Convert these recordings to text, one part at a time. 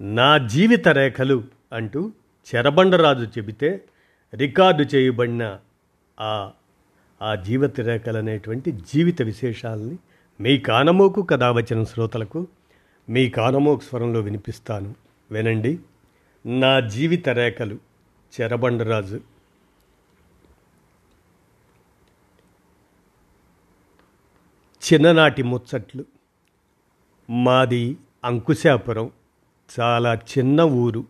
నా జీవిత రేఖలు అంటూ చెరబండరాజు చెబితే రికార్డు చేయబడిన ఆ ఆ జీవిత రేఖలు అనేటువంటి జీవిత విశేషాలని మీ కానమోకు కథ వచ్చిన శ్రోతలకు మీ కానమోకు స్వరంలో వినిపిస్తాను. వినండి. నా జీవిత రేఖలు చెరబండరాజు. చిన్ననాటి ముచ్చట్లు. మాది అంకుశాపురం. చాలా చిన్న ఊరు.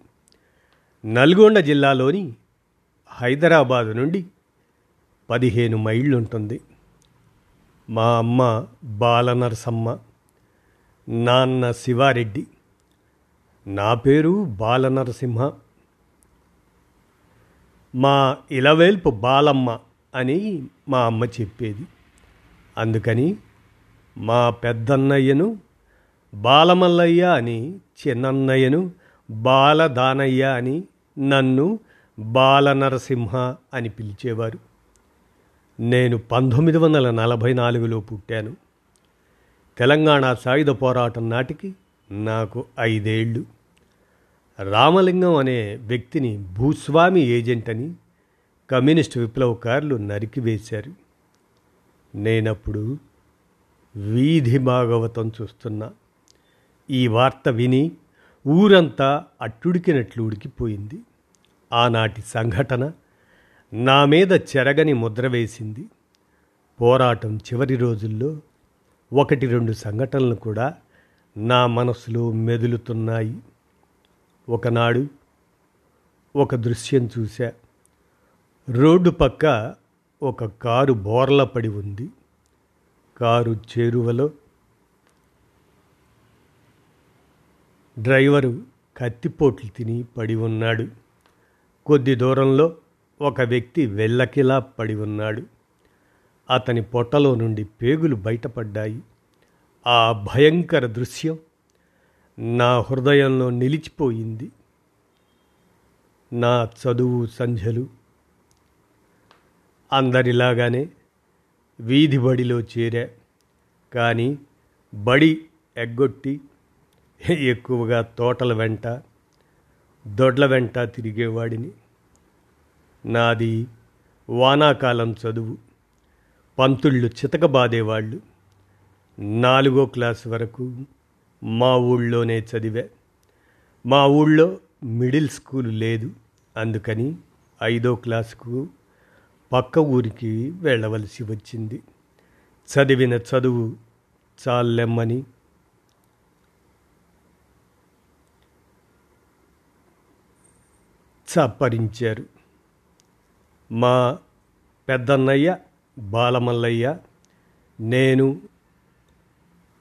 నల్గొండ జిల్లాలోని హైదరాబాదు నుండి పదిహేను మైళ్ళు ఉంటుంది మా అమ్మ బాలనరసమ్మ నాన్న శివారెడ్డి నా పేరు బాలనరసింహ. మా ఇలవేల్పు బాలమ్మ అని మా అమ్మ చెప్పేది. అందుకని మా పెద్దన్నయ్యను బాలమల్లయ్య అని చిన్నన్నయ్యను బాలదానయ్య అని నన్ను బాలనరసింహ అని పిలిచేవారు. నేను పంతొమ్మిది వందల నలభై నాలుగులో పుట్టాను. తెలంగాణ సాయుధ పోరాటం నాటికి నాకు ఐదేళ్ళు. రామలింగం అనే వ్యక్తిని భూస్వామి ఏజెంట్ అని కమ్యూనిస్ట్ విప్లవకారులు నరికివేశారు నేనప్పుడు వీధి భాగవతం చూస్తున్నా. ఈ వార్త విని ఊరంతా అట్టుడికినట్లు ఉడికిపోయింది. ఆనాటి సంఘటన నా మీద చెరగని ముద్ర వేసింది. పోరాటం చివరి రోజుల్లో ఒకటి రెండు సంఘటనలు కూడా నా మనసులో మెదులుతున్నాయి. ఒకనాడు ఒక దృశ్యం చూశా. రోడ్డు పక్క ఒక కారు బోర్ల పడి ఉంది. కారు చేరువలో డ్రైవరు కత్తిపోట్లు తిని పడి ఉన్నాడు. కొద్ది దూరంలో ఒక వ్యక్తి వెళ్ళకిలా పడి ఉన్నాడు. అతని పొట్టలో నుండి పేగులు బయటపడ్డాయి. ఆ భయంకర దృశ్యం నా హృదయంలో నిలిచిపోయింది. నా చదువు సంధ్యలు. అందరిలాగానే వీధి బడిలో చేరా. కానీ బడి ఎగ్గొట్టి ఎక్కువగా తోటల వెంట దొడ్ల వెంట తిరిగేవాడిని. నాది వానాకాలం చదువు. పంతుళ్ళు చితకబాదేవాళ్ళు నాలుగో క్లాస్ వరకు మా ఊళ్ళోనే చదివా. మా ఊళ్ళో మిడిల్ స్కూల్ లేదు. అందుకని ఐదో క్లాసుకు పక్క ఊరికి వెళ్ళవలసి వచ్చింది. చదివిన చదువు చాలెమ్మని చప్పరించారు మా పెద్దన్నయ్య బాలమల్లయ్య నేను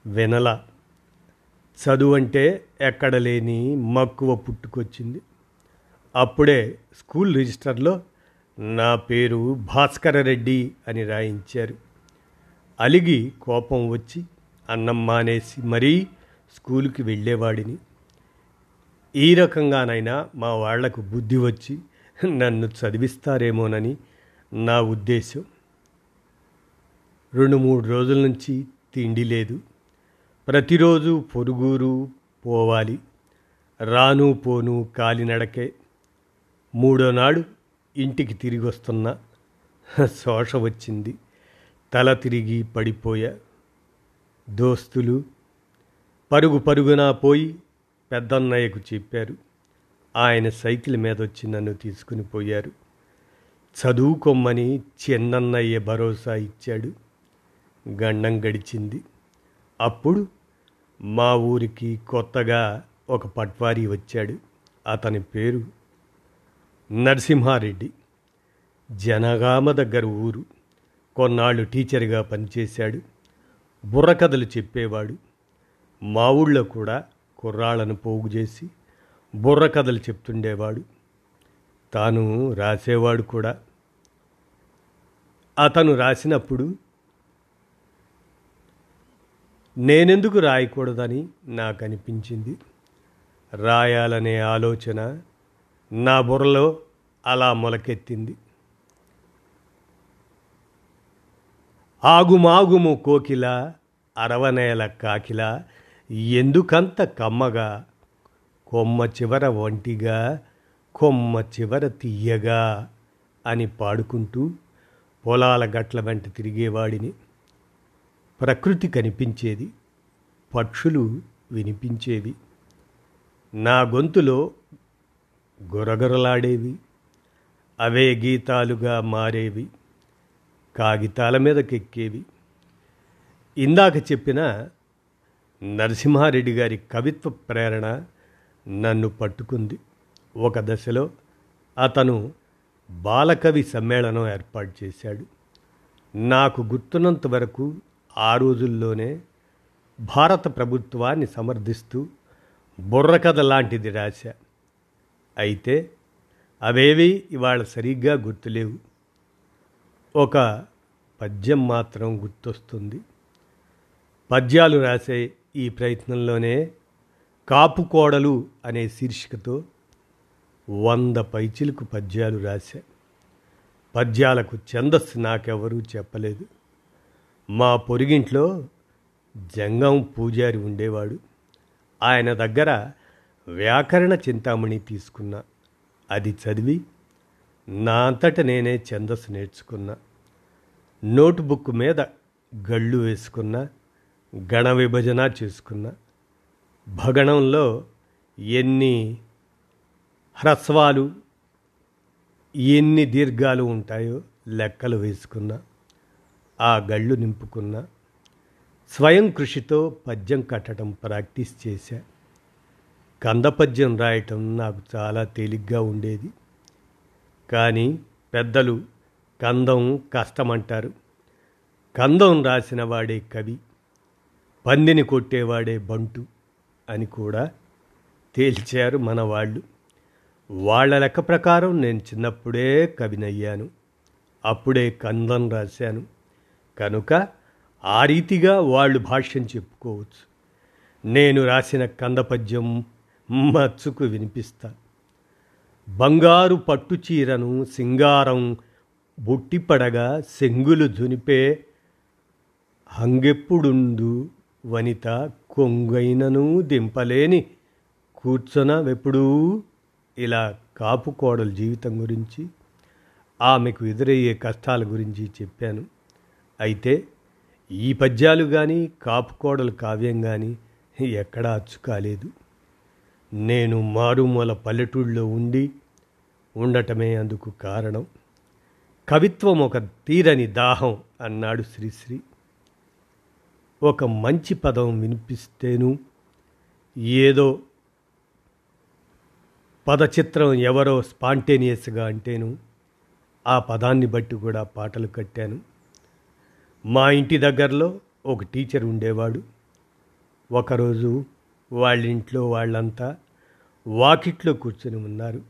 వినల. చదువు అంటే ఎక్కడ లేని మక్కువ పుట్టుకొచ్చింది. అప్పుడే స్కూల్ రిజిస్టర్లో నా పేరు భాస్కర రెడ్డి అని రాయించారు. అలిగి కోపం వచ్చి అన్నం మానేసి మరీ స్కూల్కి వెళ్ళేవాడిని. ఈ రకంగానైనా మా వాళ్ళకు బుద్ధి వచ్చి నన్ను చదివిస్తారేమోనని నా ఉద్దేశం. రెండు మూడు రోజుల నుంచి తిండి లేదు. ప్రతిరోజు పొరుగురు పోవాలి. రాను పోను కాలినడకే మూడో నాడు ఇంటికి తిరిగి వస్తున్నా శోష వచ్చింది. తల తిరిగి పడిపోయా. దోస్తులు పరుగు పరుగున పోయి పెద్దన్నయ్యకు చెప్పారు. ఆయన సైకిల్ మీద వచ్చి నన్ను తీసుకుని పోయారు. చదువుకొమ్మని చిన్నన్నయ్య భరోసా ఇచ్చాడు. గండం గడిచింది. అప్పుడు మా ఊరికి కొత్తగా ఒక పట్వారీ వచ్చాడు. అతని పేరు నరసింహారెడ్డి. జనగామ దగ్గర ఊరు. కొన్నాళ్ళు టీచర్గా పనిచేశాడు. బుర్రకథలు చెప్పేవాడు. మా ఊళ్ళో కూడా కుర్రాళ్ళను పోగు చేసి బుర్ర కథలు చెప్తుండేవాడు. తాను రాసేవాడు కూడా. అతను రాసినప్పుడు నేనెందుకు రాయకూడదని నాకు అనిపించింది రాయాలనే ఆలోచన నా బుర్రలో అలా మొలకెత్తింది. ఆగుమాగుము కోకిల అరవనేల కాకిల ఎందుకంత కమ్మగా? కొమ్మ చివర ఒంటిగా కొమ్మ చివర తీయగా అని పాడుకుంటూ పొలాల గట్ల వెంట తిరిగేవాడిని. ప్రకృతి కనిపించేది పక్షులు వినిపించేవి. నా గొంతులో గురగురలాడేవి అవే గీతాలుగా మారేవి కాగితాల మీదకెక్కేవి. ఇందాక చెప్పిన నరసింహారెడ్డి గారి కవిత్వ ప్రేరణ నన్ను పట్టుకుంది. ఒక దశలో అతను బాలకవి సమ్మేళనం ఏర్పాటు చేశాడు. నాకు గుర్తున్నంత వరకు ఆ రోజుల్లోనే భారత ప్రభుత్వాన్ని సమర్థిస్తూ బుర్రకథ లాంటిది రాశా. అయితే అవేవి ఇవాళ సరిగ్గా గుర్తులేవు. ఒక పద్యం మాత్రం గుర్తొస్తుంది. పద్యాలు రాసే ఈ ప్రయత్నంలోనే కాపు కోడలు అనే శీర్షికతో వంద పైచిలకు పద్యాలు రాశా. పద్యాలకు ఛందస్సు నాకెవరూ చెప్పలేదు. మా పొరిగింట్లో జంగం పూజారి ఉండేవాడు. ఆయన దగ్గర వ్యాకరణ చింతామణి తీసుకున్నా. అది చదివి నా అంతట నేనే ఛందస్సు నేర్చుకున్నా. నోటుబుక్ మీద గళ్ళు వేసుకున్నా. గణ విభజన చేసుకున్నా. భగణంలో ఎన్ని హ్రస్వాలు ఎన్ని దీర్ఘాలు ఉంటాయో లెక్కలు వేసుకున్నా. ఆ గళ్ళు నింపుకున్నా. స్వయం కృషితో పద్యం కట్టడం ప్రాక్టీస్ చేశా. కందపద్యం రాయటం నాకు చాలా తేలిగ్గా ఉండేది. కానీ పెద్దలు కందం కష్టమంటారు. కందం రాసిన వాడే కవి. పందిని కొట్టేవాడే బంటు అని కూడా తేల్చారు మన వాళ్ళు. వాళ్ళ లెక్క ప్రకారం నేను చిన్నప్పుడే కవినయ్యాను. అప్పుడే కందం రాశాను. కనుక ఆ రీతిగా వాళ్ళు భాష్యం చెప్పుకోవచ్చు. నేను రాసిన కందపద్యం మచ్చుకు వినిపిస్తా. బంగారు పట్టు చీరను సింగారం బుట్టిపడగా సెంగులు జునిపే హంగెప్పుడుందు వనిత కొంగైనను దింపలేని కూర్చొనవెప్పుడూ ఇలా కాపు కోడల జీవితం గురించి ఆమెకు ఎదురయ్యే కష్టాల గురించి చెప్పాను. అయితే ఈ పద్యాలు కానీ కాపు కోడల కావ్యం కానీ ఎక్కడా అచ్చు కాలేదు నేను మారుమూల పల్లెటూళ్ళలో ఉండి ఉండటమే అందుకు కారణం. కవిత్వం ఒక తీరని దాహం అన్నాడు శ్రీశ్రీ. ఒక మంచి పదం వినిపిస్తేను ఏదో పదచిత్రం ఎవరో స్పాంటేనియస్గా అంటేను ఆ పదాన్ని బట్టి కూడా పాటలు కట్టాను. మా ఇంటి దగ్గరలో ఒక టీచర్ ఉండేవాడు. ఒకరోజు వాళ్ళ ఇంట్లో వాళ్ళంతా వాకిట్లో కూర్చొని ఉన్నారు.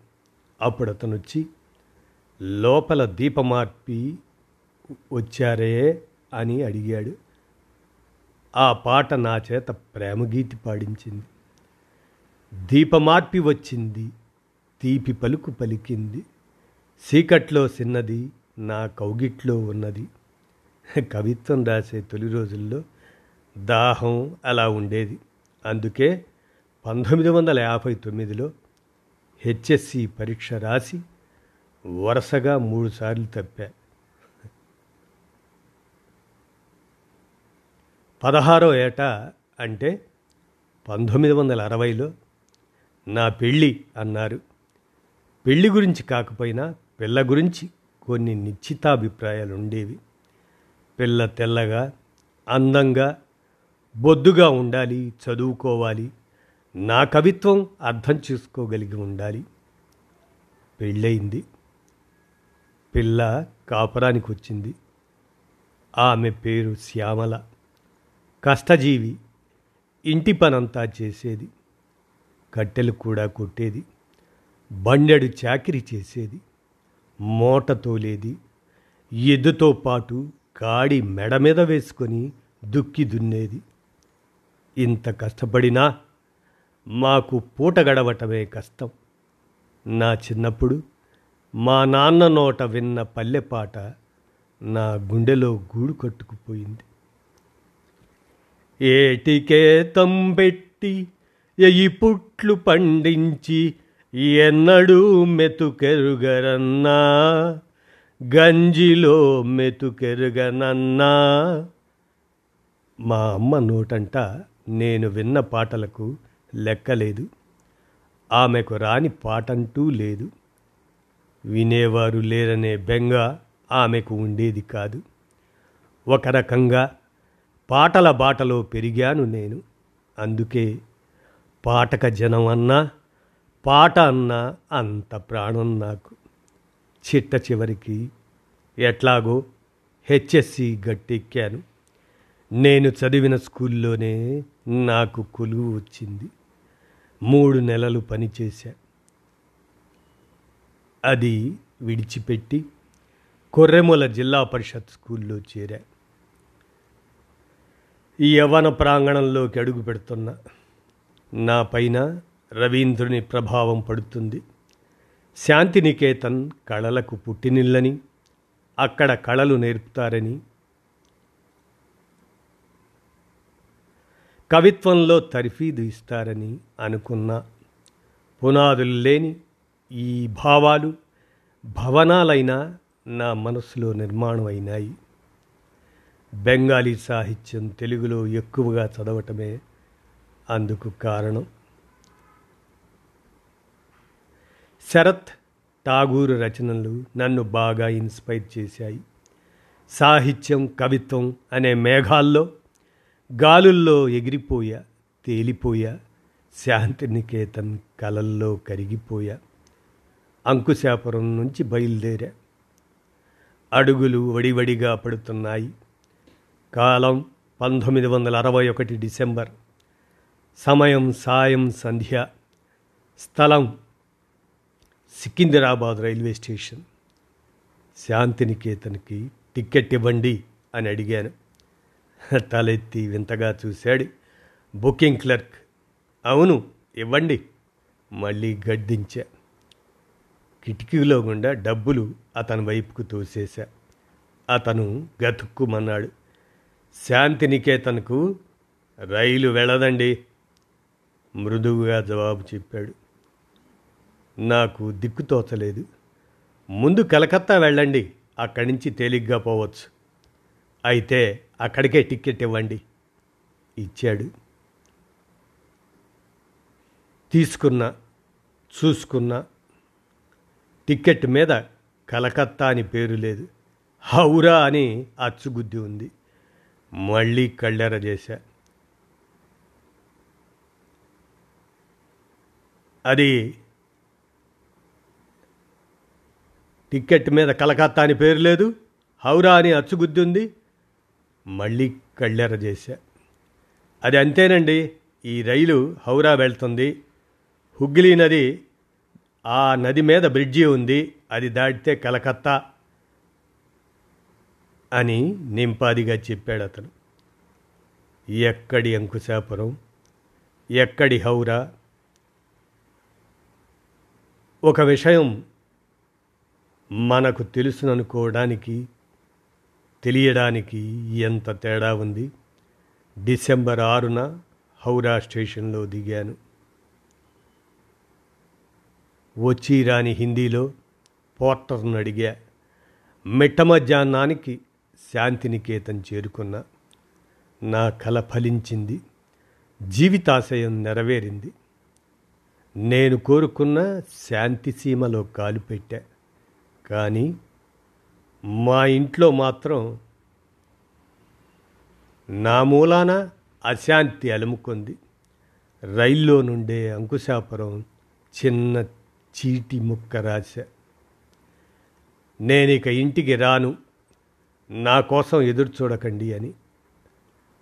అప్పుడు అతను వచ్చి లోపల దీపమార్పి వచ్చారే అని అడిగాడు. ఆ పాట నా చేత ప్రేమగీతి పాడించింది. దీపమార్పి వచ్చింది తీపి పలుకు పలికింది. చీకట్లో చిన్నది నా కౌగిట్లో ఉన్నది. కవిత్వం రాసే తొలి రోజుల్లో దాహం అలా ఉండేది. అందుకే పంతొమ్మిది వందల యాభై తొమ్మిదిలో హెచ్ఎస్సి పరీక్ష రాసి వరుసగా మూడుసార్లు తప్పా. పదహారో ఏట అంటే పంతొమ్మిది వందల అరవైలో నా పెళ్ళి అన్నారు. పెళ్ళి గురించి కాకపోయినా పిల్ల గురించి కొన్ని నిశ్చితాభిప్రాయాలు ఉండేవి పిల్ల తెల్లగా అందంగా బొద్దుగా ఉండాలి చదువుకోవాలి నా కవిత్వం అర్థం చేసుకోగలిగి ఉండాలి. పెళ్ళయింది. పిల్ల కాపురానికి వచ్చింది ఆమె పేరు శ్యామల. కష్టజీవి ఇంటి పనంతా చేసేది కట్టెలు కూడా కొట్టేది బండెడు చాకిరి చేసేది మూట తోలేది ఎద్దుతో పాటు కాడి మెడ మీద వేసుకొని దుక్కి దున్నేది. ఇంత కష్టపడినా మాకు పూట గడవటమే కష్టం. నా చిన్నప్పుడు మా నాన్న నోట విన్న పల్లెపాట నా గుండెలో గూడు కట్టుకుపోయింది. ఏటికేతం పెట్టి ఎయి పుట్లు పండించి ఎన్నడూ మెతుకెరుగరన్నా గంజిలో మెతుకెరుగనన్నా. మా అమ్మ నోటంట నేను విన్న పాటలకు లెక్కలేదు. ఆమెకు రాని పాటంటూ లేదు. వినేవారు లేరనే బెంగ ఆమెకు ఉండేది కాదు. ఒక రకంగా పాటల బాటలో పెరిగాను నేను. అందుకే పాటక జనం అన్నా పాట అన్నా అంత ప్రాణం నాకు. చిట్ట చివరికి ఎట్లాగో హెచ్ఎస్సి గట్టెక్కాను. నేను చదివిన స్కూల్లోనే నాకు కొలువు వచ్చింది. మూడు నెలలు పనిచేశా. అది విడిచిపెట్టి కొర్రెముల జిల్లా పరిషత్ స్కూల్లో చేరా. ఈ యవ్వన ప్రాంగణంలోకి అడుగు పెడుతున్న నా పైన రవీంద్రుని ప్రభావం పడుతుంది. శాంతినికేతన్ కళలకు పుట్టినిల్లని అక్కడ కళలు నేర్పుతారని. కవిత్వంలో తర్ఫీదు ఇస్తారని అనుకున్న పునాదులు లేని ఈ భావాలు భవనాలైనా నా మనసులో నిర్మాణం అయినాయి. బెంగాలీ సాహిత్యం తెలుగులో ఎక్కువగా చదవటమే అందుకు కారణం. శరత్ ఠాగూర్ రచనలు నన్ను బాగా ఇన్స్పైర్ చేశాయి. సాహిత్యం కవిత్వం అనే మేఘాల్లో గాలుల్లో ఎగిరిపోయా తేలిపోయా శాంతినికేతన్ కలల్లో కరిగిపోయా అంకుశాపురం నుంచి బయలుదేరా. అడుగులు వడివడిగా పడుతున్నాయి. కాలం పంతొమ్మిది వందల అరవై ఒకటి డిసెంబర్. సమయం సాయం సంధ్య. స్థలం సికింద్రాబాద్ రైల్వే స్టేషన్. శాంతినికేతన్కి టిక్కెట్ ఇవ్వండి అని అడిగాను. తలెత్తి వింతగా చూశాడు బుకింగ్ క్లర్క్. అవును ఇవ్వండి. మళ్ళీ గడ్డించా కిటికీలో గుండా డబ్బులు అతని వైపుకు తోసేశా. అతను గతుక్కుమన్నాడు. శాంతినికేతన్కు రైలు వెళ్ళదండి మృదువుగా జవాబు చెప్పాడు. నాకు దిక్కు తోచలేదు. ముందు కలకత్తా వెళ్ళండి అక్కడి నుంచి తేలిగ్గా పోవచ్చు. అయితే అక్కడికే టికెట్ ఇవ్వండి ఇచ్చాడు. తీసుకున్న చూసుకున్న టిక్కెట్ మీద కలకత్తా అని పేరు లేదు. హౌరా అని అచ్చుగుద్ది ఉంది. మళ్ళీ కళ్ళెర చేశా. అది టికెట్ మీద కలకత్తా అని పేరు లేదు హౌరా అని అచ్చుగుద్ది ఉంది మళ్ళీ కళ్ళెర చేశా. అది అంతేనండి ఈ రైలు హౌరా వెళ్తుంది హుగ్లీ నది ఆ నది మీద బ్రిడ్జి ఉంది అది దాటితే కలకత్తా. అని నింపాదిగా చెప్పాడు అతను. ఎక్కడి అంకుశాపురం ఎక్కడి హౌరా? ఒక విషయం మనకు తెలుసుననుకోవడానికి తెలియడానికి ఎంత తేడా ఉంది? డిసెంబర్ ఆరున హౌరా స్టేషన్లో దిగాను. వచ్చి రాని హిందీలో పోర్టర్ను అడిగా మిట్ట మధ్యాహ్నానికి శాంతినికేతన్ చేరుకున్న నా కల ఫలించింది జీవితాశయం నెరవేరింది. నేను కోరుకున్న శాంతి సీమలో కాలు పెట్టా. కానీ మా ఇంట్లో మాత్రం నా మూలాన అశాంతి అలుముకుంది. రైల్లో నుండే అంకుశాపురం చిన్న చీటి ముక్క రాశ. నేనిక ఇంటికి రాను నా కోసం ఎదురు చూడకండి అని.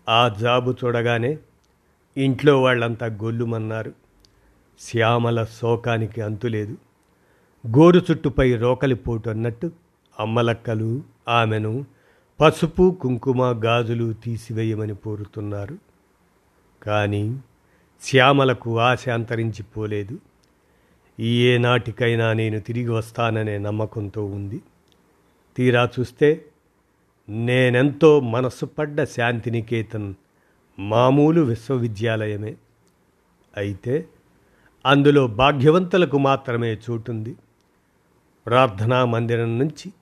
ఆ జాబు చూడగానే ఇంట్లో వాళ్ళంతా గొల్లుమన్నారు. శ్యామల శోకానికి అంతులేదు. గోరు చుట్టుపై రోకలిపోటు అన్నట్టు అమ్మలక్కలు ఆమెను పసుపు కుంకుమ గాజులు తీసివేయమని కోరుతున్నారు కానీ శ్యామలకు ఆశ అంతరించిపోలేదు. ఏనాటికైనా నేను తిరిగి వస్తాననే నమ్మకంతో ఉంది. తీరా చూస్తే నేనెంతో మనసు పడ్డ శాంతినికేతన్ మామూలు విశ్వవిద్యాలయమే. అయితే అందులో భాగ్యవంతులకు మాత్రమే చోటుంది. ప్రార్థనా మందిరం నుంచి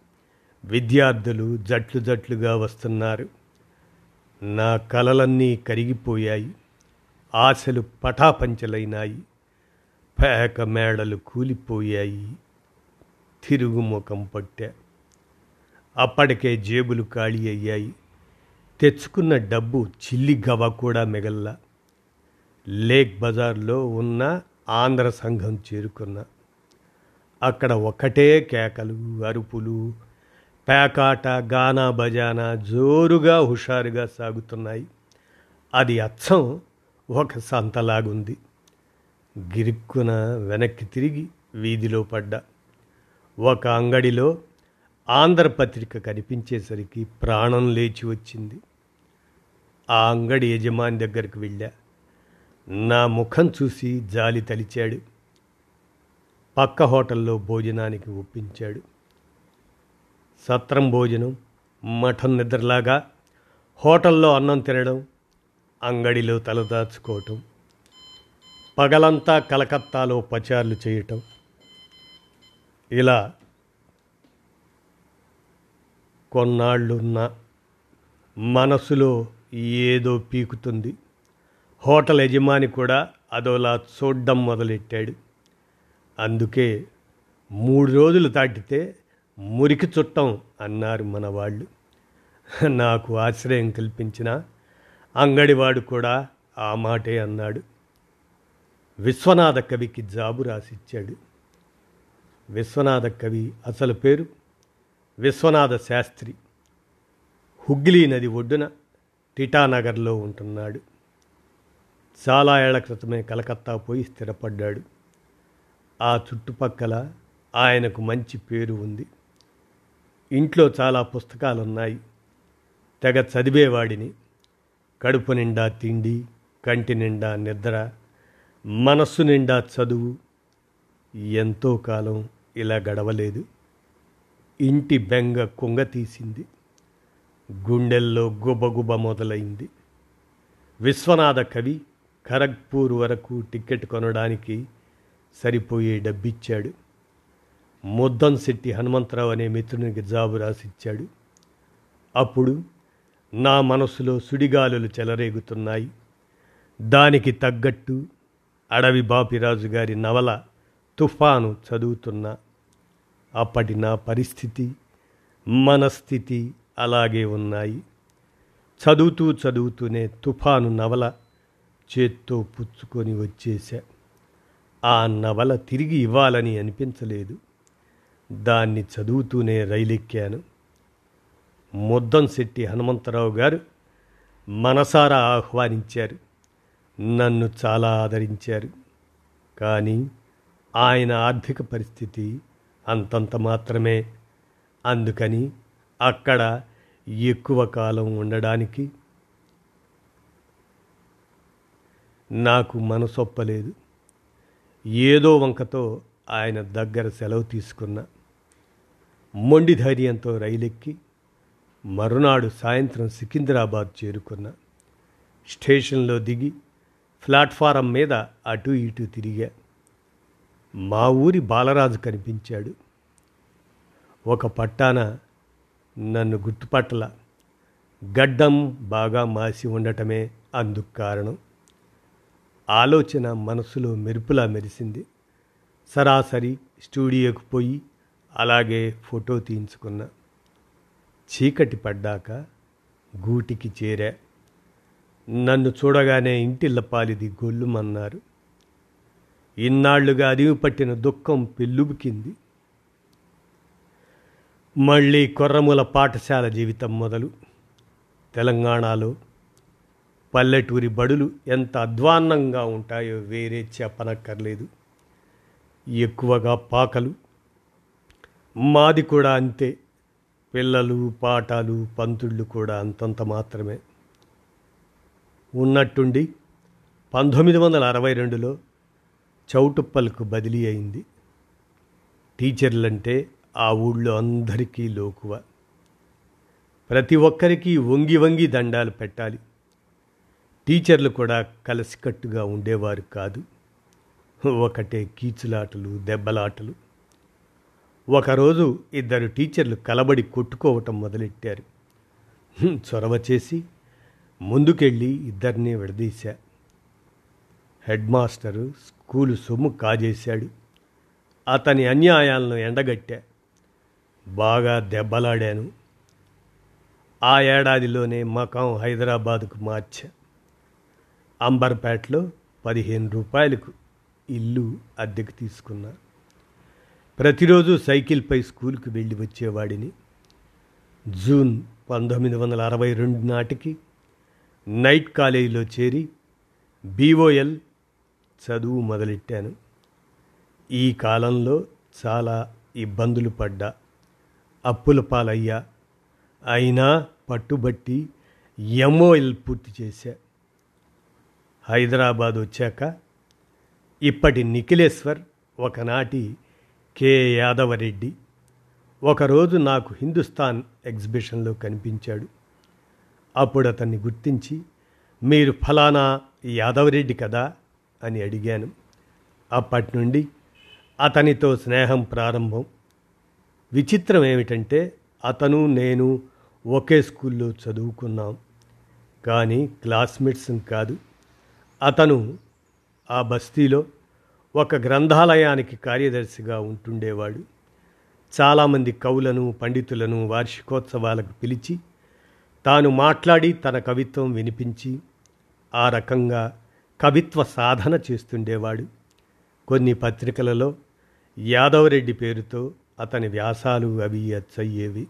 విద్యార్థులు జట్లు జట్లుగా వస్తున్నారు. నా కలలన్నీ కరిగిపోయాయి. ఆశలు పటాపంచలైనాయి. పేక మేడలు కూలిపోయాయి. తిరుగుముఖం పట్టా. అప్పటికే జేబులు ఖాళీ అయ్యాయి. తెచ్చుకున్న డబ్బు చిల్లి గవ కూడా మిగల్లా. లేక్ బజార్లో ఉన్న ఆంధ్ర సంఘం చేరుకున్న. అక్కడ ఒకటే కేకలు అరుపులు. పేకాట గానా బజానా జోరుగా హుషారుగా సాగుతున్నాయి. అది అచ్చం ఒక సంతలాగుంది. గిరుక్కున వెనక్కి తిరిగి వీధిలో పడ్డా. ఒక అంగడిలో ఆంధ్రపత్రిక కనిపించేసరికి ప్రాణం లేచి వచ్చింది. ఆ అంగడి యజమాని దగ్గరికి వెళ్ళా. నా ముఖం చూసి జాలి తలిచాడు. పక్క హోటల్లో భోజనానికి ఒప్పించాడు. సత్రం భోజనం మఠం నిద్రలాగా హోటల్లో అన్నం తినడం అంగడిలో తలదాచుకోవటం పగలంతా కలకత్తాలో పచార్లు చేయటం. ఇలా కొన్నాళ్ళున్నా మనసులో ఏదో పీకుతుంది. హోటల్ యజమాని కూడా అదోలా చూడ్డం మొదలెట్టాడు. అందుకే మూడు రోజులు దాటితే మురికి చుట్టం అన్నారు మన వాళ్ళు నాకు ఆశ్రయం కల్పించిన అంగడివాడు కూడా ఆ మాటే అన్నాడు. విశ్వనాథ కవికి జాబు రాసిచ్చాడు. విశ్వనాథ కవి అసలు పేరు విశ్వనాథ శాస్త్రి హుగ్లీ నది ఒడ్డున టిటానగర్లో ఉంటున్నాడు. చాలా ఏళ్ళ క్రితమే కలకత్తా పోయి స్థిరపడ్డాడు. ఆ చుట్టుపక్కల ఆయనకు మంచి పేరు ఉంది. ఇంట్లో చాలా పుస్తకాలున్నాయి. తెగ చదివేవాడిని. కడుపు నిండా తిండి కంటి నిండా నిద్ర మనస్సు నిండా చదువు. ఎంతో కాలం ఇలా గడవలేదు. ఇంటి బెంగ కుంగ తీసింది. గుండెల్లో గుబగుబ మొదలైంది. విశ్వనాథ కవి ఖరగ్పూర్ వరకు టికెట్ కొనడానికి సరిపోయే డబ్బిచ్చాడు. ముద్దం శెట్టి హనుమంతరావు అనే మిత్రునికి జాబు రాసిచ్చాడు. అప్పుడు నా మనసులో సుడిగాలులు చెలరేగుతున్నాయి. దానికి తగ్గట్టు అడవి బాపిరాజు గారి నవల తుఫాను చదువుతున్నా. అప్పటి నా పరిస్థితి మనస్థితి అలాగే ఉన్నాయి. చదువుతూ చదువుతూనే తుఫాను నవల చేత్తో పుచ్చుకొని వచ్చేశా. ఆ నవల తిరిగి ఇవ్వాలని అనిపించలేదు. దాన్ని చదువుతూనే రైలెక్కాను. ముద్దంశెట్టి హనుమంతరావు గారు మనసారా ఆహ్వానించారు. నన్ను చాలా ఆదరించారు. కానీ ఆయన ఆర్థిక పరిస్థితి అంతంత మాత్రమే. అందుకని అక్కడ ఎక్కువ కాలం ఉండడానికి నాకు మనసొప్పలేదు. ఏదో వంకతో ఆయన దగ్గర సెలవు తీసుకున్న. మొండి ధైర్యంతో రైలెక్కి మరునాడు సాయంత్రం సికింద్రాబాద్ చేరుకున్న. స్టేషన్లో దిగి ప్లాట్ఫారం మీద అటు ఇటు తిరిగా. మా ఊరి బాలరాజు కనిపించాడు. ఒక పట్టాన నన్ను గుర్తుపట్టల. గడ్డం బాగా మాసి ఉండటమే అందుకు కారణం. ఆలోచన మనసులో మెరుపులా మెరిసింది. సరాసరి స్టూడియోకి పోయి అలాగే ఫోటో తీయించుకున్నా. చీకటి పడ్డాక గూటికి చేరా. నన్ను చూడగానే ఇంటిల్లపాలిది గొల్లుమన్నారు. ఇన్నాళ్ళుగా అరివి పట్టిన దుఃఖం పెళ్ళుబుకింది. మళ్ళీ కొర్రముల పాఠశాల జీవితం మొదలు. తెలంగాణలో పల్లెటూరి బడులు ఎంత అధ్వాన్నంగా ఉంటాయో వేరే చెప్పనక్కర్లేదు. ఎక్కువగా పాకలు. మాది కూడా అంతే. పిల్లలు పాఠాలు పంతుళ్ళు కూడా అంతంత మాత్రమే. ఉన్నట్టుండి పంతొమ్మిది వందల అరవై రెండులో చౌటుప్పలకు బదిలీ అయింది. టీచర్లంటే ఆ ఊళ్ళో అందరికీ లోకువ. ప్రతి ఒక్కరికి వంగి వంగి దండాలు పెట్టాలి. టీచర్లు కూడా కలిసికట్టుగా ఉండేవారు కాదు. ఒకటే కీచులాటలు దెబ్బలాటలు. ఒకరోజు ఇద్దరు టీచర్లు కలబడి కొట్టుకోవటం మొదలెట్టారు. చొరవ చేసి ముందుకెళ్ళి ఇద్దరిని విడదీశా. హెడ్ మాస్టరు స్కూలు సొమ్ము కాజేశాడు. అతని అన్యాయాలను ఎండగట్టా. బాగా దెబ్బలాడాను. ఆ ఏడాదిలోనే మకాం హైదరాబాదుకు మార్చా. అంబర్పేటలో పదిహేను రూపాయలకు ఇల్లు అద్దెకు తీసుకున్నా. ప్రతిరోజు సైకిల్పై స్కూల్కి వెళ్ళి వచ్చేవాడిని. జూన్ పంతొమ్మిది వందల అరవై రెండు నాటికి నైట్ కాలేజీలో చేరి బీఓఎల్ చదువు మొదలెట్టాను. ఈ కాలంలో చాలా ఇబ్బందులు పడ్డా. అప్పుల పాలయ్యా. అయినా పట్టుబట్టి ఎంఓఎల్ పూర్తి చేశా. హైదరాబాద్ వచ్చాక ఇప్పటి నిఖిలేశ్వర్ ఒకనాటి కె. యాదవరెడ్డి. ఒకరోజు నాకు హిందుస్థాన్ ఎగ్జిబిషన్లో కనిపించాడు. అప్పుడు అతన్ని గుర్తించి మీరు ఫలానా యాదవరెడ్డి కదా? అని అడిగాను. అప్పటి నుండి అతనితో స్నేహం ప్రారంభం. విచిత్రం ఏమిటంటే అతను నేను ఒకే స్కూల్లో చదువుకున్నాం. కానీ క్లాస్మేట్స్ కాదు. అతను ఆ బస్తీలో ఒక గ్రంథాలయానికి కార్యదర్శిగా ఉంటుండేవాడు. చాలామంది కవులను పండితులను వార్షికోత్సవాలకు పిలిచి తాను మాట్లాడి తన కవిత్వం వినిపించి ఆ రకంగా కవిత్వ సాధన చేస్తుండేవాడు. కొన్ని పత్రికలలో యాదవరెడ్డి పేరుతో అతని వ్యాసాలు అవి అచ్చయ్యేవి.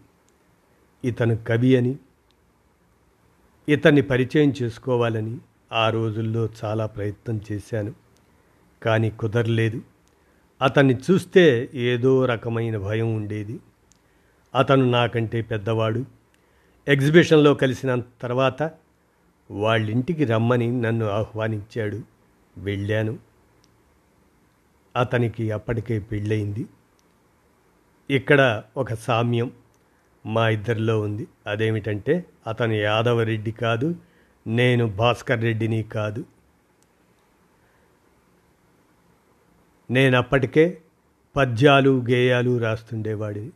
ఇతను కవి అని ఇతన్ని పరిచయం చేసుకోవాలని ఆ రోజుల్లో చాలా ప్రయత్నం చేశాను. కానీ కుదరలేదు. అతన్ని చూస్తే ఏదో రకమైన భయం ఉండేది. అతను నాకంటే పెద్దవాడు. ఎగ్జిబిషన్లో కలిసిన తర్వాత వాళ్ళింటికి రమ్మని నన్ను ఆహ్వానించాడు. వెళ్ళాను. అతనికి అప్పటికే పెళ్ళయింది. ఇక్కడ ఒక సామ్యం మా ఇద్దరిలో ఉంది. అదేమిటంటే అతను యాదవరెడ్డి కాదు నేను భాస్కర్ రెడ్డిని కాదు. నేను అప్పటికే పద్యాలు గేయాలు రాస్తుండేవాడిని.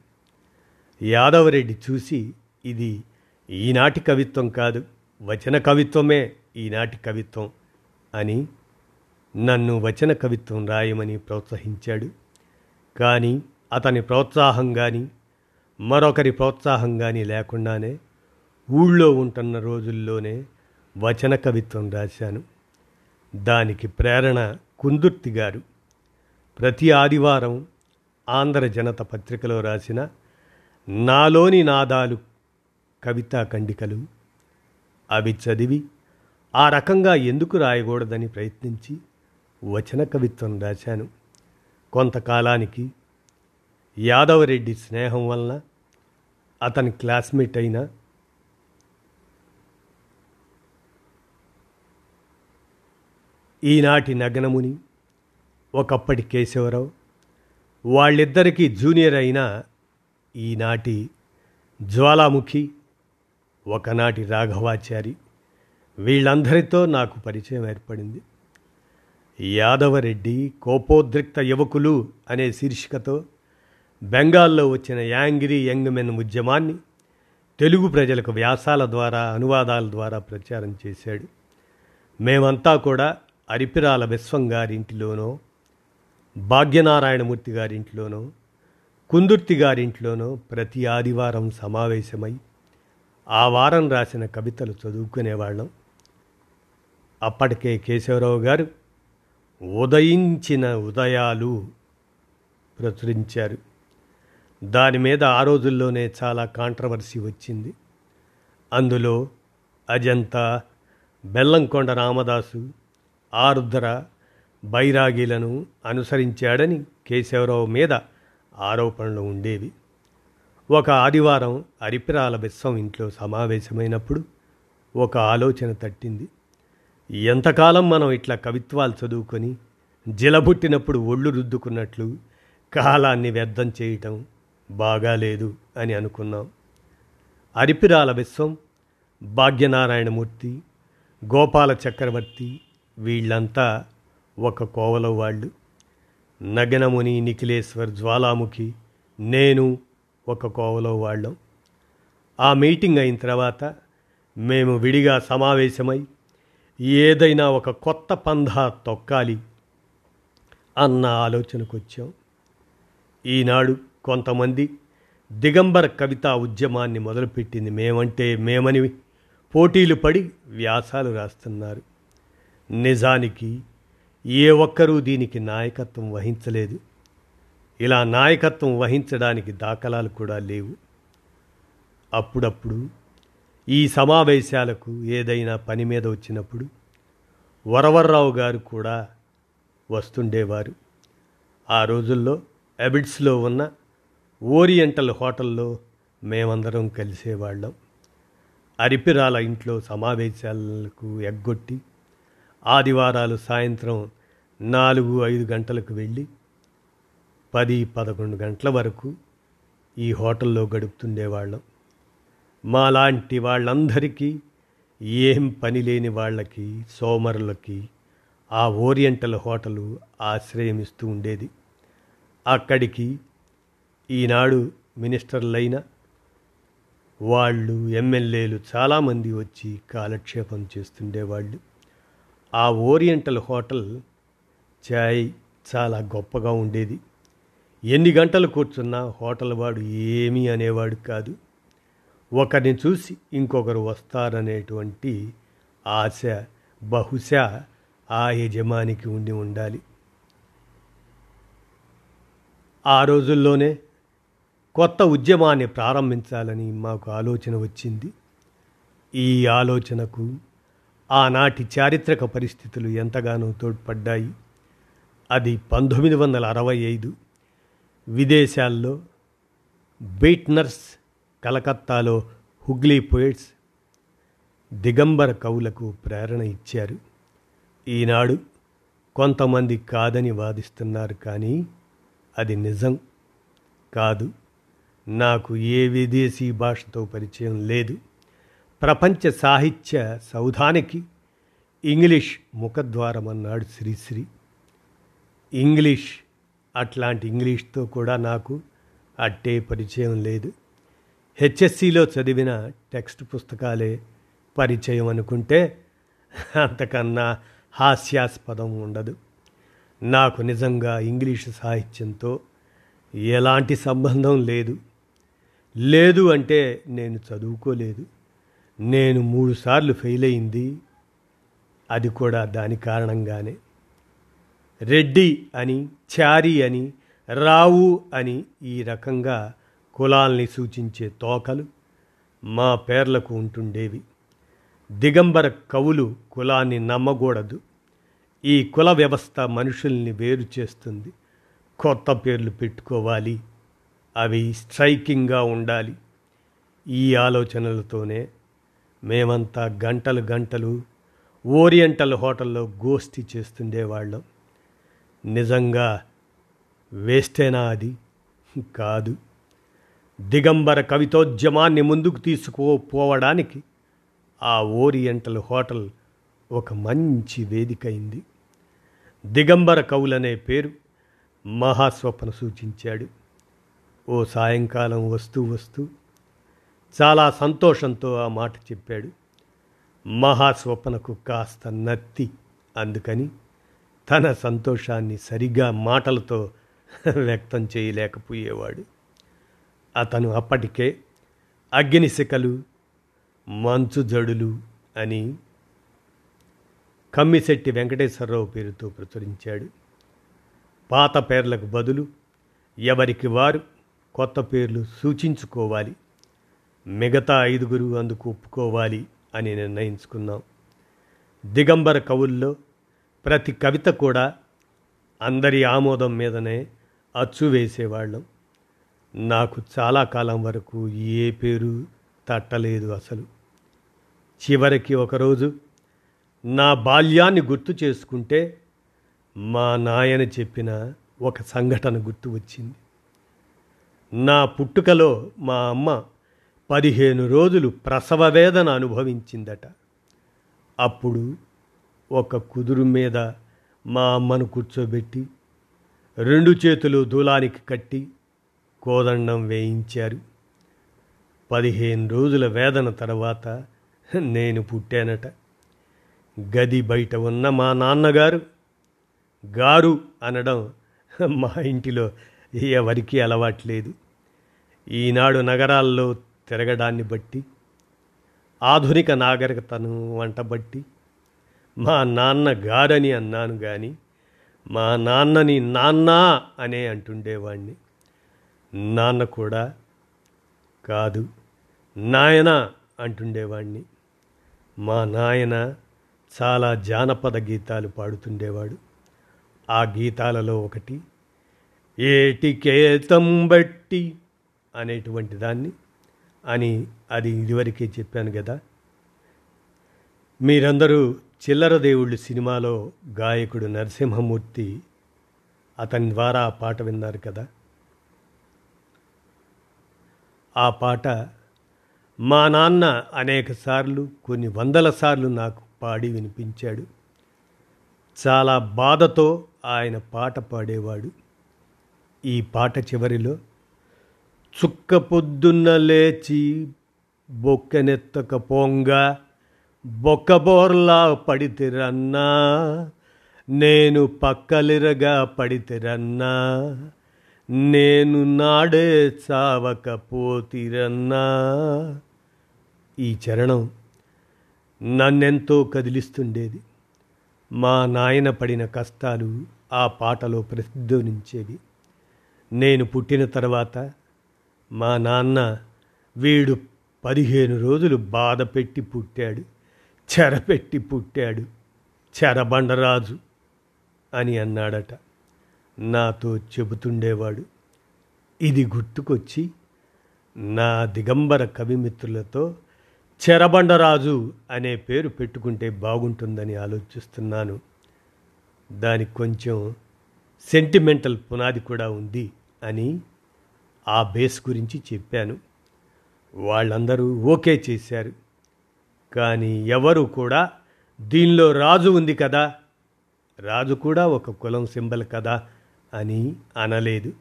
యాదవరెడ్డి చూసి ఇది ఈనాటి కవిత్వం కాదు. వచన కవిత్వమే ఈనాటి కవిత్వం అని నన్ను వచన కవిత్వం రాయమని ప్రోత్సహించాడు. కానీ అతని ప్రోత్సాహం కానీ మరొకరి ప్రోత్సాహం కానీ లేకుండానే ఊళ్ళో ఉంటున్న రోజుల్లోనే వచన కవిత్వం రాశాను. దానికి ప్రేరణ కుందుర్తి గారు. ప్రతి ఆదివారం ఆంధ్ర జనత పత్రికలో రాసిన నాలోని నాదాలు కవితా ఖండికలు అవి చదివి ఆ రకంగా ఎందుకు రాయకూడదని ప్రయత్నించి వచన కవిత్వం రాశాను. కొంతకాలానికి యాదవరెడ్డి స్నేహం వలన అతని క్లాస్మేట్ అయిన ఈనాటి నగనముని ఒకప్పటి కేశవరావు వాళ్ళిద్దరికీ జూనియర్ అయిన ఈనాటి జ్వాలాముఖి ఒకనాటి రాఘవాచారి. వీళ్ళందరితో నాకు పరిచయం ఏర్పడింది. యాదవరెడ్డి కోపోద్రిక్త యువకులు అనే శీర్షికతో బెంగాల్లో వచ్చిన యాంగ్రీ యంగ్ మెన్ ఉద్యమాన్ని తెలుగు ప్రజలకు వ్యాసాల ద్వారా అనువాదాల ద్వారా ప్రచారం చేశాడు. మేమంతా కూడా అరిపిరాల విశ్వం గారింటిలోనో భాగ్యనారాయణమూర్తి గారింట్లోనో కుందుర్తి గారింట్లోనో ప్రతి ఆదివారం సమావేశమై ఆ వారం రాసిన కవితలు చదువుకునేవాళ్ళం. అప్పటికే కేశవరావు గారు ఉదయించిన ఉదయాలు ప్రచురించారు. దాని మీద ఆ రోజుల్లోనే చాలా కాంట్రవర్సీ వచ్చింది. అందులో అజంతా బెల్లంకొండ రామదాసు ఆరుద్ర బైరాగిలను అనుసరించాడని కేశవరావు మీద ఆరోపణలు ఉండేవి. ఒక ఆదివారం అరిపిరాల బిస్సం ఇంట్లో సమావేశమైనప్పుడు ఒక ఆలోచన తట్టింది. ఎంతకాలం మనం ఇట్లా కవిత్వాలు చదువుకొని జిలబుట్టినప్పుడు ఒళ్ళు రుద్దుకున్నట్లు కాలాన్ని వ్యర్థం చేయటం బాగాలేదు అని అనుకున్నాం. అరిపిరాల విశ్వం భాగ్యనారాయణమూర్తి గోపాల చక్రవర్తి వీళ్ళంతా ఒక కోవలో వాళ్ళు నగనముని నిఖిలేశ్వర్ జ్వాలాముఖి నేను ఒక కోవలో వాళ్ళం. ఆ మీటింగ్ అయిన తర్వాత మేము విడిగా సమావేశమై ఏదైనా ఒక కొత్త పంధా తొక్కాలి అన్న ఆలోచనకు వచ్చాం ఈనాడు కొంతమంది దిగంబర కవితా ఉద్యమాన్ని మొదలుపెట్టింది మేమంటే మేమని పోటీలు పడి వ్యాసాలు రాస్తున్నారు. నిజానికి ఏ ఒక్కరూ దీనికి నాయకత్వం వహించలేదు. ఇలా నాయకత్వం వహించడానికి దాఖలాలు కూడా లేవు. అప్పుడప్పుడు ఈ సమావేశాలకు ఏదైనా పని మీద వచ్చినప్పుడు వరవర్రావు గారు కూడా వస్తుండేవారు. ఆ రోజుల్లో అబిడ్స్లో ఉన్న ఓరియంటల్ హోటల్లో మేమందరం కలిసేవాళ్ళం. అరిపిరాల ఇంట్లో సమావేశాలకు ఎగ్గొట్టి ఆదివారాలు సాయంత్రం నాలుగు ఐదు గంటలకు వెళ్ళి పది పదకొండు గంటల వరకు ఈ హోటల్లో గడుపుతుండేవాళ్ళం. మాలాంటి వాళ్ళందరికీ ఏం పని లేని వాళ్ళకి సోమరులకి ఆ ఓరియంటల్ హోటలు ఆశ్రయమిస్తూ ఉండేది. అక్కడికి ఈనాడు మినిస్టర్లైన వాళ్ళు ఎమ్మెల్యేలు చాలామంది వచ్చి కాలక్షేపం చేస్తుండేవాళ్ళు. ఆ ఓరియంటల్ హోటల్ చాయ్ చాలా గొప్పగా ఉండేది. ఎన్ని గంటలు కూర్చున్నా హోటల్ వాడు ఏమీ అనేవాడు కాదు. ఒకరిని చూసి ఇంకొకరు వస్తారనేటువంటి ఆశ బహుశా ఆ యజమానికి ఉండి ఉండాలి. ఆ రోజుల్లోనే కొత్త ఉద్యమాన్ని ప్రారంభించాలని మాకు ఆలోచన వచ్చింది. ఈ ఆలోచనకు ఆనాటి చారిత్రక పరిస్థితులు ఎంతగానో తోడ్పడ్డాయి. అది పంతొమ్మిది వందల అరవై ఐదు విదేశాల్లో బీట్నర్స్ కలకత్తాలో హుగ్లీ పోయిట్స్ దిగంబర కవులకు ప్రేరణ ఇచ్చారు. ఈనాడు కొంతమంది కాదని వాదిస్తున్నారు కానీ అది నిజం కాదు. నాకు ఏ విదేశీ భాషతో పరిచయం లేదు. ప్రపంచ సాహిత్య సౌధానికి ఇంగ్లీష్ ముఖద్వారం అన్నాడు శ్రీశ్రీ. ఇంగ్లీష్ అట్లాంటి ఇంగ్లీష్తో కూడా నాకు అట్టే పరిచయం లేదు. హెచ్ఎస్సిలో చదివిన టెక్స్ట్ పుస్తకాలే పరిచయం అనుకుంటే అంతకన్నా హాస్యాస్పదం ఉండదు. నాకు నిజంగా ఇంగ్లీషు సాహిత్యంతో ఎలాంటి సంబంధం లేదు. లేదు అంటే నేను చదువుకోలేదు. నేను మూడుసార్లు ఫెయిల్ అయింది అది కూడా దాని కారణంగానే. రెడ్డి అని చారి అని రావు అని ఈ రకంగా కులాల్ని సూచించే తోకలు మా పేర్లకు ఉంటుండేవి. దిగంబర కవులు కులాన్ని నమ్మకూడదు. ఈ కుల వ్యవస్థ మనుషుల్ని వేరు చేస్తుంది. కొత్త పేర్లు పెట్టుకోవాలి. అవి స్ట్రైకింగ్గా ఉండాలి. ఈ ఆలోచనలతోనే మేమంతా గంటలు గంటలు ఓరియంటల్ హోటల్లో గోష్ఠి చేస్తుండేవాళ్ళం. నిజంగా వేస్తేనా అది? కాదు. దిగంబర కవితోద్యమాన్ని ముందుకు తీసుకుపోవడానికి ఆ ఓరియంటల్ హోటల్ ఒక మంచి వేదిక అయింది దిగంబర కవులనే పేరు మహాస్వప్న సూచించాడు. ఓ సాయంకాలం వస్తూ వస్తూ చాలా సంతోషంతో ఆ మాట చెప్పాడు. మహాస్వప్నకు కాస్త నత్తి అందుకని తన సంతోషాన్ని సరిగా మాటలతో వ్యక్తం చేయలేకపోయేవాడు. అతను అప్పటికే అగ్నిశిఖలు మంచు జడులు అని కమ్మిశెట్టి వెంకటేశ్వరరావు పేరుతో ప్రచురించాడు. పాత పేర్లకు బదులు ఎవరికి వారు కొత్త పేర్లు సూచించుకోవాలి. మిగతా ఐదుగురు అందుకు ఒప్పుకోవాలి అని నిర్ణయించుకున్నాం. దిగంబర కవుల్లో ప్రతి కవిత కూడా అందరి ఆమోదం మీదనే అచ్చు వేసేవాళ్ళం. నాకు చాలా కాలం వరకు ఏ పేరు తట్టలేదు అసలు. చివరికి ఒకరోజు నా బాల్యాన్ని గుర్తు చేసుకుంటే మా నాయన చెప్పిన ఒక సంఘటన గుర్తు వచ్చింది. నా పుట్టుకలో మా అమ్మ పదిహేను రోజులు ప్రసవ వేదన అనుభవించిందట. అప్పుడు ఒక కుదురు మీద మా అమ్మను కూర్చోబెట్టి రెండు చేతులు దూలానికి కట్టి కోదండం వేయించారు. పదిహేను రోజుల వేదన తర్వాత నేను పుట్టానట. గది బయట ఉన్న మా నాన్నగారు గారు అనడం మా ఇంటిలో ఎవరికీ అలవాట్లేదు ఈనాడు నగరాల్లో తిరగడాన్ని బట్టి ఆధునిక నాగరికతను వంట బట్టి మా నాన్న గారని అన్నాను కానీ మా నాన్నని నాన్న అనే అంటుండేవాణ్ణి. నాన్న కూడా కాదు నాయన అంటుండేవాణ్ణి. మా నాయన చాలా జానపద గీతాలు పాడుతుండేవాడు. ఆ గీతాలలో ఒకటి ఏటికేతం బట్టి అనేటువంటి దాన్ని అని అది ఇదివరకే చెప్పాను కదా మీరందరూ చిల్లర దేవుళ్ళు సినిమాలో గాయకుడు నరసింహమూర్తి అతని ద్వారా ఆ పాట విన్నారు కదా. ఆ పాట మా నాన్న అనేక సార్లు కొన్ని వందల సార్లు నాకు పాడి వినిపించాడు. చాలా బాధతో ఆయన పాట పాడేవాడు. ఈ పాట చివరిలో చుక్క పొద్దున్న లేచి బొక్కనెత్తక పొంగ బొక్కబోర్లా పడితిరన్నా నేను పక్కలిరగా పడితిరన్నా నేను నాడే చావకపోతిరన్నా. ఈ చరణం నన్నెంతో కదిలిస్తుండేది. మా నాయన పడిన కష్టాలు ఆ పాటలో ప్రతిధ్వనించేవి. నేను పుట్టిన తర్వాత మా నాన్న వీడు పదిహేను రోజులు బాధ పెట్టి పుట్టాడు. చెరపెట్టి పుట్టాడు. చెరబండరాజు అని అన్నాడట. నాతో చెబుతుండేవాడు. ఇది గుర్తుకొచ్చి నా దిగంబర కవిమిత్రులతో చెరబండరాజు అనే పేరు పెట్టుకుంటే బాగుంటుందని ఆలోచిస్తున్నాను. దానికి కొంచెం సెంటిమెంటల్ పునాది కూడా ఉంది అని ఆ బేస్ గురించి చెప్పాను. వాళ్ళందరూ ఓకే చేశారు. కానీ ఎవరు కూడా దీనిలో రాజు ఉంది కదా రాజు కూడా ఒక కులం సింబల్ కదా అని అనలేదు.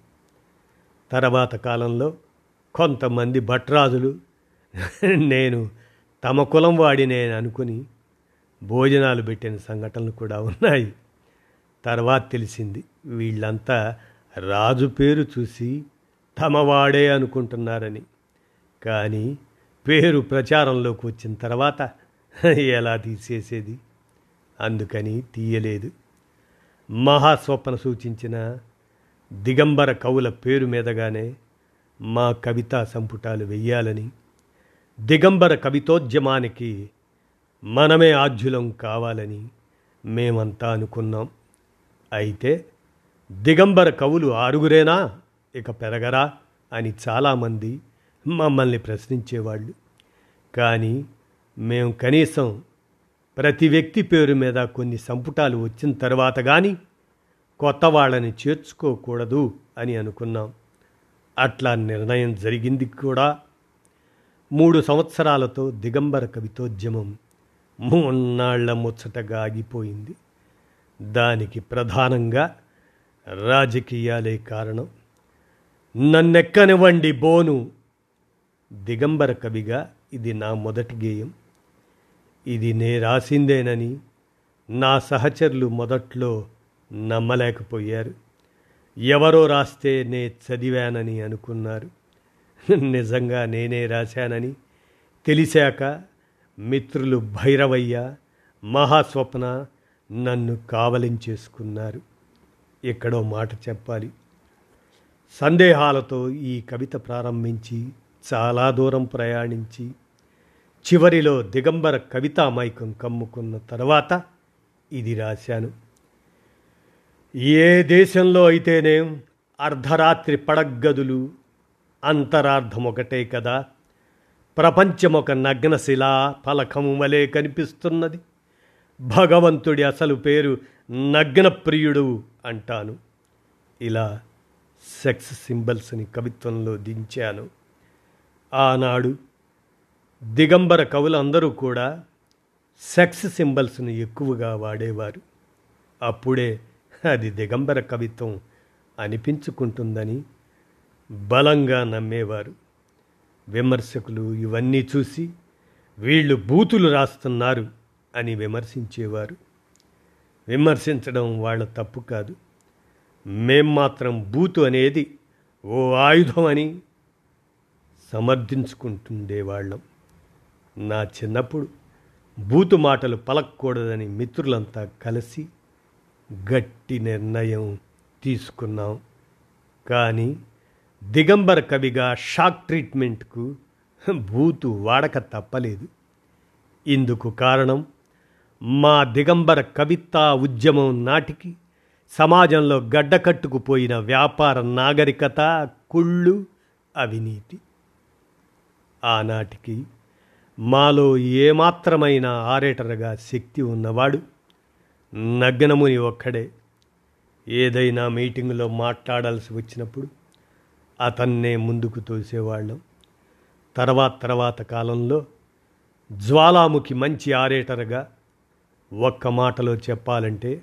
తర్వాత కాలంలో కొంతమంది భట్రాజులు నేను తమ కులం వాడినే అనుకుని భోజనాలు పెట్టిన సంఘటనలు కూడా ఉన్నాయి. తర్వాత తెలిసింది వీళ్ళంతా రాజు పేరు చూసి తమవాడే అనుకుంటున్నారని. కానీ పేరు ప్రచారంలోకి వచ్చిన తర్వాత ఎలా తీసేసేది? అందుకని తీయలేదు. మహాస్వప్న సూచించిన దిగంబర కవుల పేరు మీదగానే మా కవితా సంపుటాలు వెయ్యాలని దిగంబర కవితోద్యమానికి మనమే ఆద్యులం కావాలని మేమంతా అనుకున్నాం. అయితే దిగంబర కవులు ఆరుగురేనా? ఇక పెరగరా అని చాలామంది మమ్మల్ని ప్రశ్నించేవాళ్ళు. కానీ మేము కనీసం ప్రతి వ్యక్తి పేరు మీద కొన్ని సంపుటాలు వచ్చిన తర్వాత కానీ కొత్త వాళ్ళని చేర్చుకోకూడదు అని అనుకున్నాం. అట్లా నిర్ణయం జరిగింది కూడా. మూడు సంవత్సరాలతో దిగంబర కవితోద్యమం మూన్నాళ్ళ ముచ్చటగా ఆగిపోయింది దానికి ప్రధానంగా రాజకీయాలే కారణం. నన్నెక్కనివ్వండి బోను దిగంబర కవిగా ఇది నా మొదటి గేయం. ఇది నే రాసిందేనని నా సహచరులు మొదట్లో నమ్మలేకపోయారు. ఎవరో రాస్తే నే చదివానని అనుకున్నారు. నిజంగా నేనే రాశానని తెలిసాక మిత్రులు భైరవయ్య మహాస్వప్న నన్ను కావలించేసుకున్నారు ఎక్కడో మాట చెప్పాలి. సందేహాలతో ఈ కవిత ప్రారంభించి చాలా దూరం ప్రయాణించి చివరిలో దిగంబర కవితా మైకం కమ్ముకున్న తర్వాత ఇది రాశాను. ఏ దేశంలో అయితేనేం అర్ధరాత్రి పడగ్గదులు అంతరార్థం ఒకటే కదా. ప్రపంచం ఒక నగ్నశిలా ఫలకము వలె కనిపిస్తున్నది. భగవంతుడి అసలు పేరు నగ్నప్రియుడు అంటాను. ఇలా సెక్స్ సింబల్స్ని కవిత్వంలో దించాను. ఆనాడు దిగంబర కవులందరూ కూడా సెక్స్ సింబల్స్ను ఎక్కువగా వాడేవారు. అప్పుడే అది దిగంబర కవిత్వం అనిపించుకుంటుందని బలంగా నమ్మేవారు. విమర్శకులు ఇవన్నీ చూసి వీళ్ళు బూతులు రాస్తున్నారు అని విమర్శించేవారు. విమర్శించడం వాళ్ళ తప్పు కాదు. మేం మాత్రం బూతు అనేది ఓ ఆయుధం అని సమర్థించుకుంటుండేవాళ్ళం. నా చిన్నప్పుడు బూతు మాటలు పలకూడదని మిత్రులంతా కలిసి గట్టి నిర్ణయం తీసుకున్నాం. కానీ దిగంబర కవిగా షాక్ ట్రీట్మెంట్కు బూతు వాడక తప్పలేదు. ఇందుకు కారణం మా దిగంబర కవితా ఉద్యమం నాటికి సమాజంలో గడ్డకట్టుకుపోయిన వ్యాపార నాగరికత కుళ్ళు అవినీతి. ఆనాటికి మాలో ఏమాత్రమైన ఆరేటరగా శక్తి ఉన్నవాడు నగ్నముని ఒక్కడే. ఏదైనా మీటింగులో మాట్లాడాల్సి వచ్చినప్పుడు అతన్నే ముందుకు తోసేవాళ్ళం. తర్వాత తర్వాత కాలంలో జ్వాలాముఖి మంచి ఆరేటరుగా ఒక్క మాటలో చెప్పాలంటే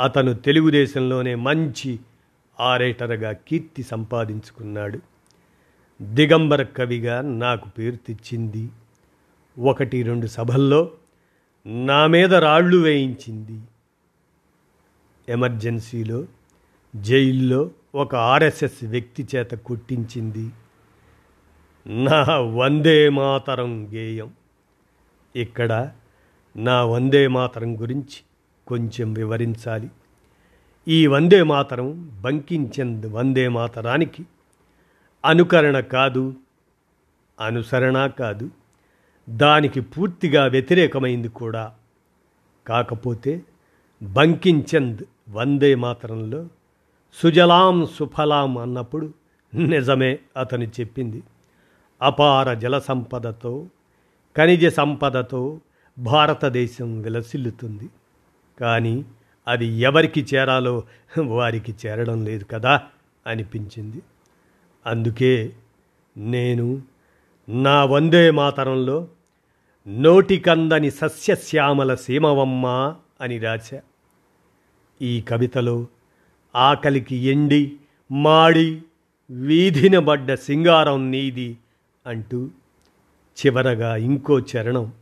అతను తెలుగుదేశంలోనే మంచి ఆరేటరుగా కీర్తి సంపాదించుకున్నాడు. దిగంబర కవిగా నాకు పేరు తెచ్చింది. ఒకటి రెండు సభల్లో నా మీద రాళ్ళు వేయించింది. ఎమర్జెన్సీలో జైల్లో ఒక ఆర్ఎస్ఎస్ వ్యక్తి చేత కొట్టించింది. నా వందే మాతరం గేయం. ఇక్కడ నా వందే మాతరం గురించి కొంచెం వివరించాలి. ఈ వందే మాతరం బంకించంద్ వందే మాతరానికి అనుకరణ కాదు అనుసరణ కాదు. దానికి పూర్తిగా వ్యతిరేకమైంది కూడా కాకపోతే బంకించంద్ వందే మాతరంలో సుజలాం సుఫలాం అన్నప్పుడు నిజమే అతను చెప్పింది. అపార జల సంపదతో ఖనిజ సంపదతో భారతదేశం విలసిల్లుతుంది. కానీ అది ఎవరికి చేరాలో వారికి చేరడం లేదు కదా అనిపించింది. అందుకే నేను నా వందే మాతరంలో నోటికందని సస్యశ్యామల సీమవమ్మ అని రాశా. ఈ కవితలో ఆకలికి ఎండి మాడి వీధినబడ్డ సింగారం నీది అంటూ చివరగా ఇంకో చరణం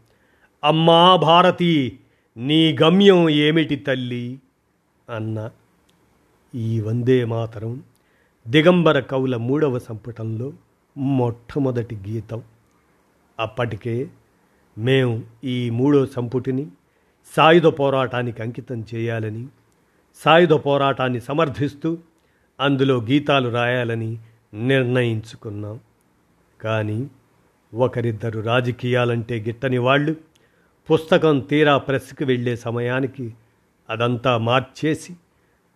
అమ్మా భారతి నీ గమ్యం ఏమిటి తల్లి? అన్న ఈ వందే మాతరం. దిగంబర కవుల మూడవ సంపుటంలో మొట్టమొదటి గీతం. అప్పటికే మేము ఈ మూడో సంపుటిని సాయుధ పోరాటానికి అంకితం చేయాలని సాయుధ పోరాటాన్ని సమర్థిస్తూ అందులో గీతాలు రాయాలని నిర్ణయించుకున్నాం. కానీ ఒకరిద్దరు రాజకీయాలంటే గిట్టని వాళ్ళు పుస్తకం తీరా ప్రెస్కి వెళ్ళే సమయానికి అదంతా మార్చేసి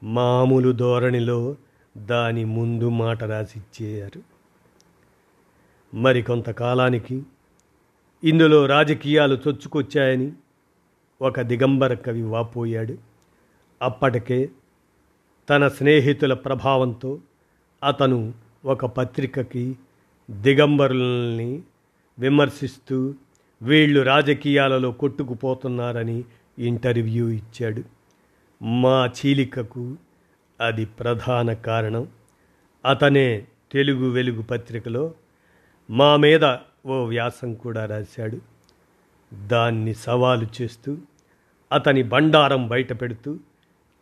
మామూలు ధోరణిలో దాని ముందు మాట రాసిచ్చేయారు. మరికొంతకాలానికి ఇందులో రాజకీయాలు చొచ్చుకొచ్చాయని ఒక దిగంబర కవి వాపోయాడు. అప్పటికే తన స్నేహితుల ప్రభావంతో అతను ఒక పత్రికకి దిగంబరుల్ని విమర్శిస్తూ వీళ్ళు రాజకీయాలలో కొట్టుకుపోతున్నారని ఇంటర్వ్యూ ఇచ్చాడు. మా చీలికకు అది ప్రధాన కారణం. అతనే తెలుగు వెలుగు పత్రికలో మా మీద ఓ వ్యాసం కూడా రాశాడు. దాన్ని సవాలు చేస్తూ అతని బండారం బయట పెడుతూ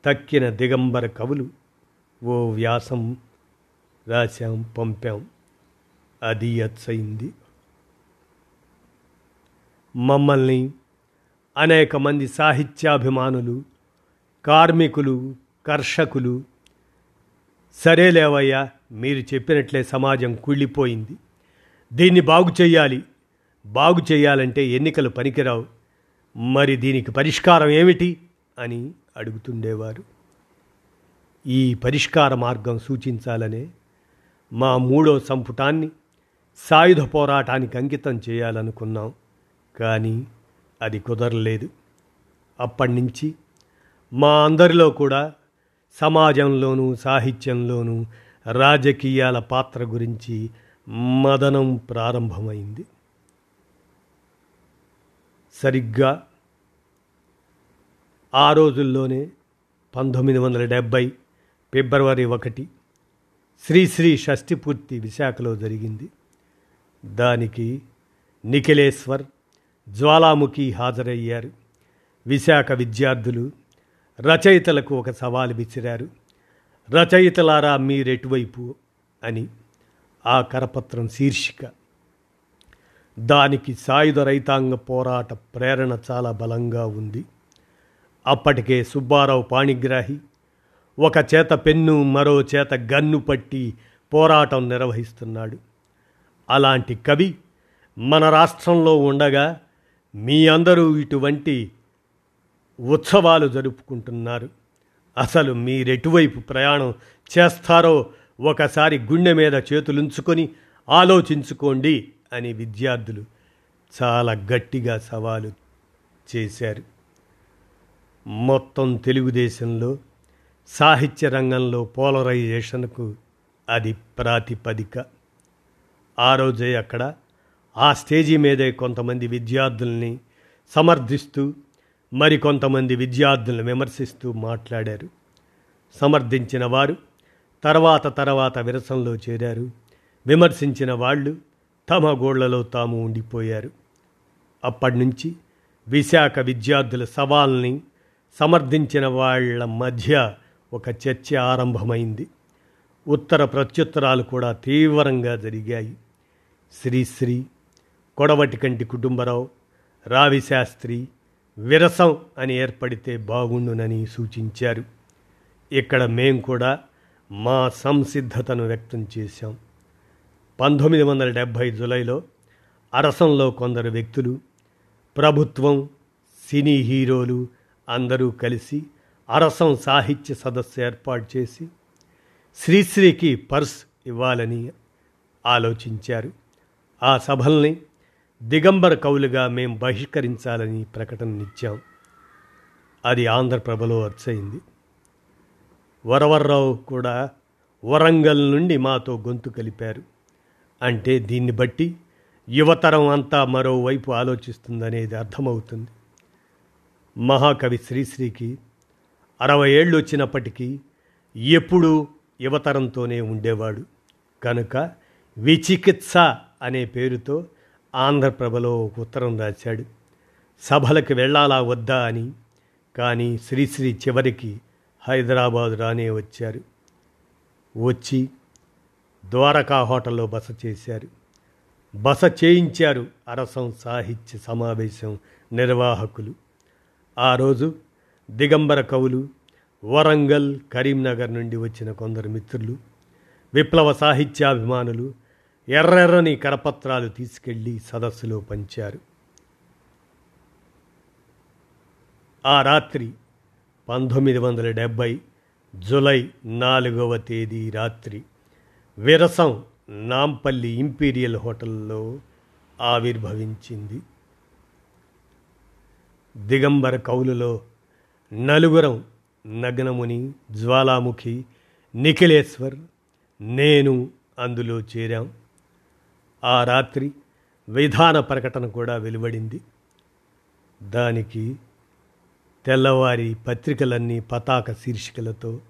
తక్కిన దిగంబర కవులు ఓ వ్యాసం రాశాం పంపాం. అది అచ్చయింది మమ్మల్ని అనేక మంది సాహిత్యాభిమానులు కార్మికులు కర్షకులు. సరేలేవయ్యా మీరు చెప్పినట్లే సమాజం కుళ్ళిపోయింది. దీన్ని బాగు చేయాలి బాగు చేయాలంటే ఎన్నికలు పనికిరావు. మరి దీనికి పరిష్కారం ఏమిటి? అని అడుగుతుండేవారు. ఈ పరిష్కార మార్గం సూచించాలనే మా మూడో సంపుటాన్ని సాయుధ పోరాటానికి అంకితం చేయాలనుకున్నాం. కానీ అది కుదరలేదు. అప్పటి నుంచి మా అందరిలో కూడా సమాజంలోనూ సాహిత్యంలోనూ రాజకీయాల పాత్ర గురించి మదనం ప్రారంభమైంది. సరిగ్గా ఆ రోజుల్లోనే పంతొమ్మిది వందల డెబ్భై ఫిబ్రవరి ఒకటి శ్రీశ్రీ షష్ఠిపూర్తి విశాఖలో జరిగింది. దానికి నిఖిలేశ్వర్ జ్వాలాముఖి హాజరయ్యారు. విశాఖ విద్యార్థులు రచయితలకు ఒక సవాలు విసిరారు రచయితలారా మీరెటువైపు? అని ఆ కరపత్రం శీర్షిక. దానికి సాయుధ రైతాంగ పోరాట ప్రేరణ చాలా బలంగా ఉంది. అప్పటికే సుబ్బారావు పాణిగ్రాహి ఒక చేత పెన్ను మరో చేత గన్ను పట్టి పోరాటం నిర్వహిస్తున్నాడు. అలాంటి కవి మన రాష్ట్రంలో ఉండగా మీ అందరూ ఇటువంటి ఉత్సవాలు జరుపుకుంటున్నారు. అసలు మీరెటువైపు ప్రయాణం చేస్తారో ఒకసారి గుండె మీద చేతులుంచుకొని ఆలోచించుకోండి అని విద్యార్థులు చాలా గట్టిగా సవాలు చేశారు. మొత్తం తెలుగుదేశంలో సాహిత్య రంగంలో పోలరైజేషన్కు అది ప్రాతిపదిక. ఆ రోజే అక్కడ ఆ స్టేజీ మీదే కొంతమంది విద్యార్థుల్ని సమర్థిస్తూ మరికొంతమంది విద్యార్థులను విమర్శిస్తూ మాట్లాడారు. సమర్థించిన వారు తర్వాత తర్వాత విరసంలో చేరారు. విమర్శించిన వాళ్ళు తమ గోళ్ళలో తాము ఉండిపోయారు. అప్పటి నుంచి విశాఖ విద్యార్థుల సవాల్ని సమర్థించిన వాళ్ళ మధ్య ఒక చర్చ ఆరంభమైంది. ఉత్తర ప్రత్యుత్తరాలు కూడా తీవ్రంగా జరిగాయి. శ్రీశ్రీ కొడవటికంటి కుటుంబరావు రావిశాస్త్రి విరసం అని ఏర్పడితే బాగుండునని సూచించారు. ఇక్కడ మేం కూడా మా సంసిద్ధతను వ్యక్తం చేశాం. పంతొమ్మిది వందల డెబ్భై జులైలో అరసంలో కొందరు వ్యక్తులు ప్రభుత్వం సినీ హీరోలు అందరూ కలిసి అరసం సాహిత్య సదస్సు ఏర్పాటు చేసి శ్రీశ్రీకి పర్స్ ఇవ్వాలని ఆలోచించారు. ఆ సభల్ని దిగంబర కవులుగా మేం బహిష్కరించాలని ప్రకటననిచ్చాం అది ఆంధ్రప్రభలో అర్చయింది. వరవర్రావు కూడా వరంగల్ నుండి మాతో గొంతు కలిపారు. అంటే దీన్ని బట్టి యువతరం అంతా మరోవైపు ఆలోచిస్తుందనేది అర్థమవుతుంది. మహాకవి శ్రీశ్రీకి అరవై ఏళ్ళు వచ్చినప్పటికీ ఎప్పుడూ యువతరంతోనే ఉండేవాడు. కనుక విచికిత్స అనే పేరుతో ఆంధ్రప్రభలో ఒక ఉత్తరం రాశాడు. సభలకు వెళ్ళాలా వద్దా అని. కానీ శ్రీశ్రీ చివరికి హైదరాబాద్ రానే వచ్చారు. వచ్చి ద్వారకా హోటల్లో బస చేశారు. బస చేయించారు అరసం సాహిత్య సమావేశం నిర్వాహకులు. ఆ రోజు దిగంబర కవులు వరంగల్ కరీంనగర్ నుండి వచ్చిన కొందరు మిత్రులు విప్లవ సాహిత్యాభిమానులు ఎర్రెర్రని కరపత్రాలు తీసుకెళ్ళి సదస్సులో పంచారు. ఆ రాత్రి పంతొమ్మిది వందల డెబ్భై జులై నాలుగవ తేదీ రాత్రి విరసం నాంపల్లి ఇంపీరియల్ హోటల్లో ఆవిర్భవించింది. దిగంబర కౌలులో నలుగురం నగ్నముని జ్వాలాముఖి నిఖిలేశ్వర్ నేను అందులో చేరాం. ఆ రాత్రి విధాన ప్రకటన కూడా వెలువడింది. దానికి తెల్లవారి పత్రికలన్నీ పతాక శీర్షికలతో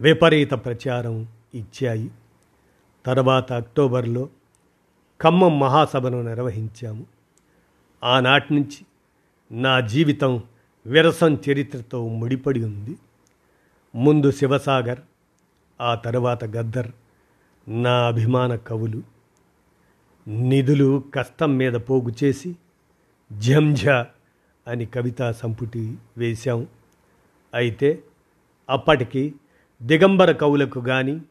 విపరీత ప్రచారం ఇచ్చాయి. తర్వాత అక్టోబర్లో ఖమ్మం మహాసభను నిర్వహించాము. ఆనాటి నుంచి నా జీవితం విరసం చరిత్రతో ముడిపడి ఉంది. ముందు శివసాగర్ ఆ తర్వాత గద్దర్ నా అభిమాన కవులు. నిధులు కష్టం మీద పోగు చేసి ఝంఝ అని కవితా సంపుటి వేశాం. అయితే అప్పటికి దిగంబర కవులకు కానీ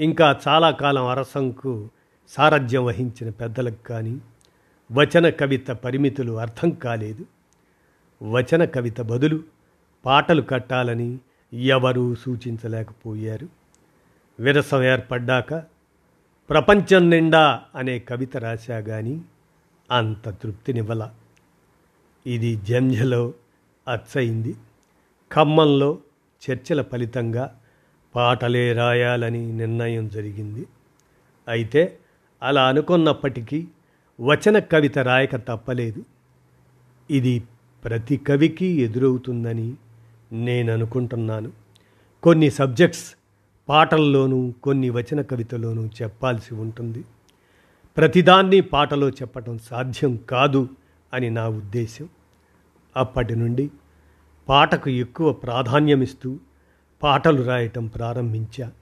ఇంకా చాలా కాలం అరసంకు సారథ్యం వహించిన పెద్దలకు కానీ వచన కవిత పరిమితులు అర్థం కాలేదు. వచన కవిత బదులు పాటలు కట్టాలని ఎవరూ సూచించలేకపోయారు. విరసం ఏర్పడ్డాక ప్రపంచం నిండా అనే కవిత రాశా కానీ అంత తృప్తినివ్వల. ఇది జంఝలో అచ్చయింది ఖమ్మంలో చర్చల ఫలితంగా పాటలే రాయాలని నిర్ణయం జరిగింది. అయితే అలా అనుకున్నప్పటికీ వచన కవిత రాయక తప్పలేదు. ఇది ప్రతి కవికి ఎదురవుతుందని నేను అనుకుంటున్నాను కొన్ని సబ్జెక్ట్స్ పాటల్లోనూ కొన్ని వచన కవితలోనూ చెప్పాల్సి ఉంటుంది. ప్రతిదాన్ని పాటలో చెప్పటం సాధ్యం కాదు అని నా ఉద్దేశం. అప్పటి నుండి పాటకు ఎక్కువ ప్రాధాన్యమిస్తూ పాటలు రాయటం ప్రారంభించా.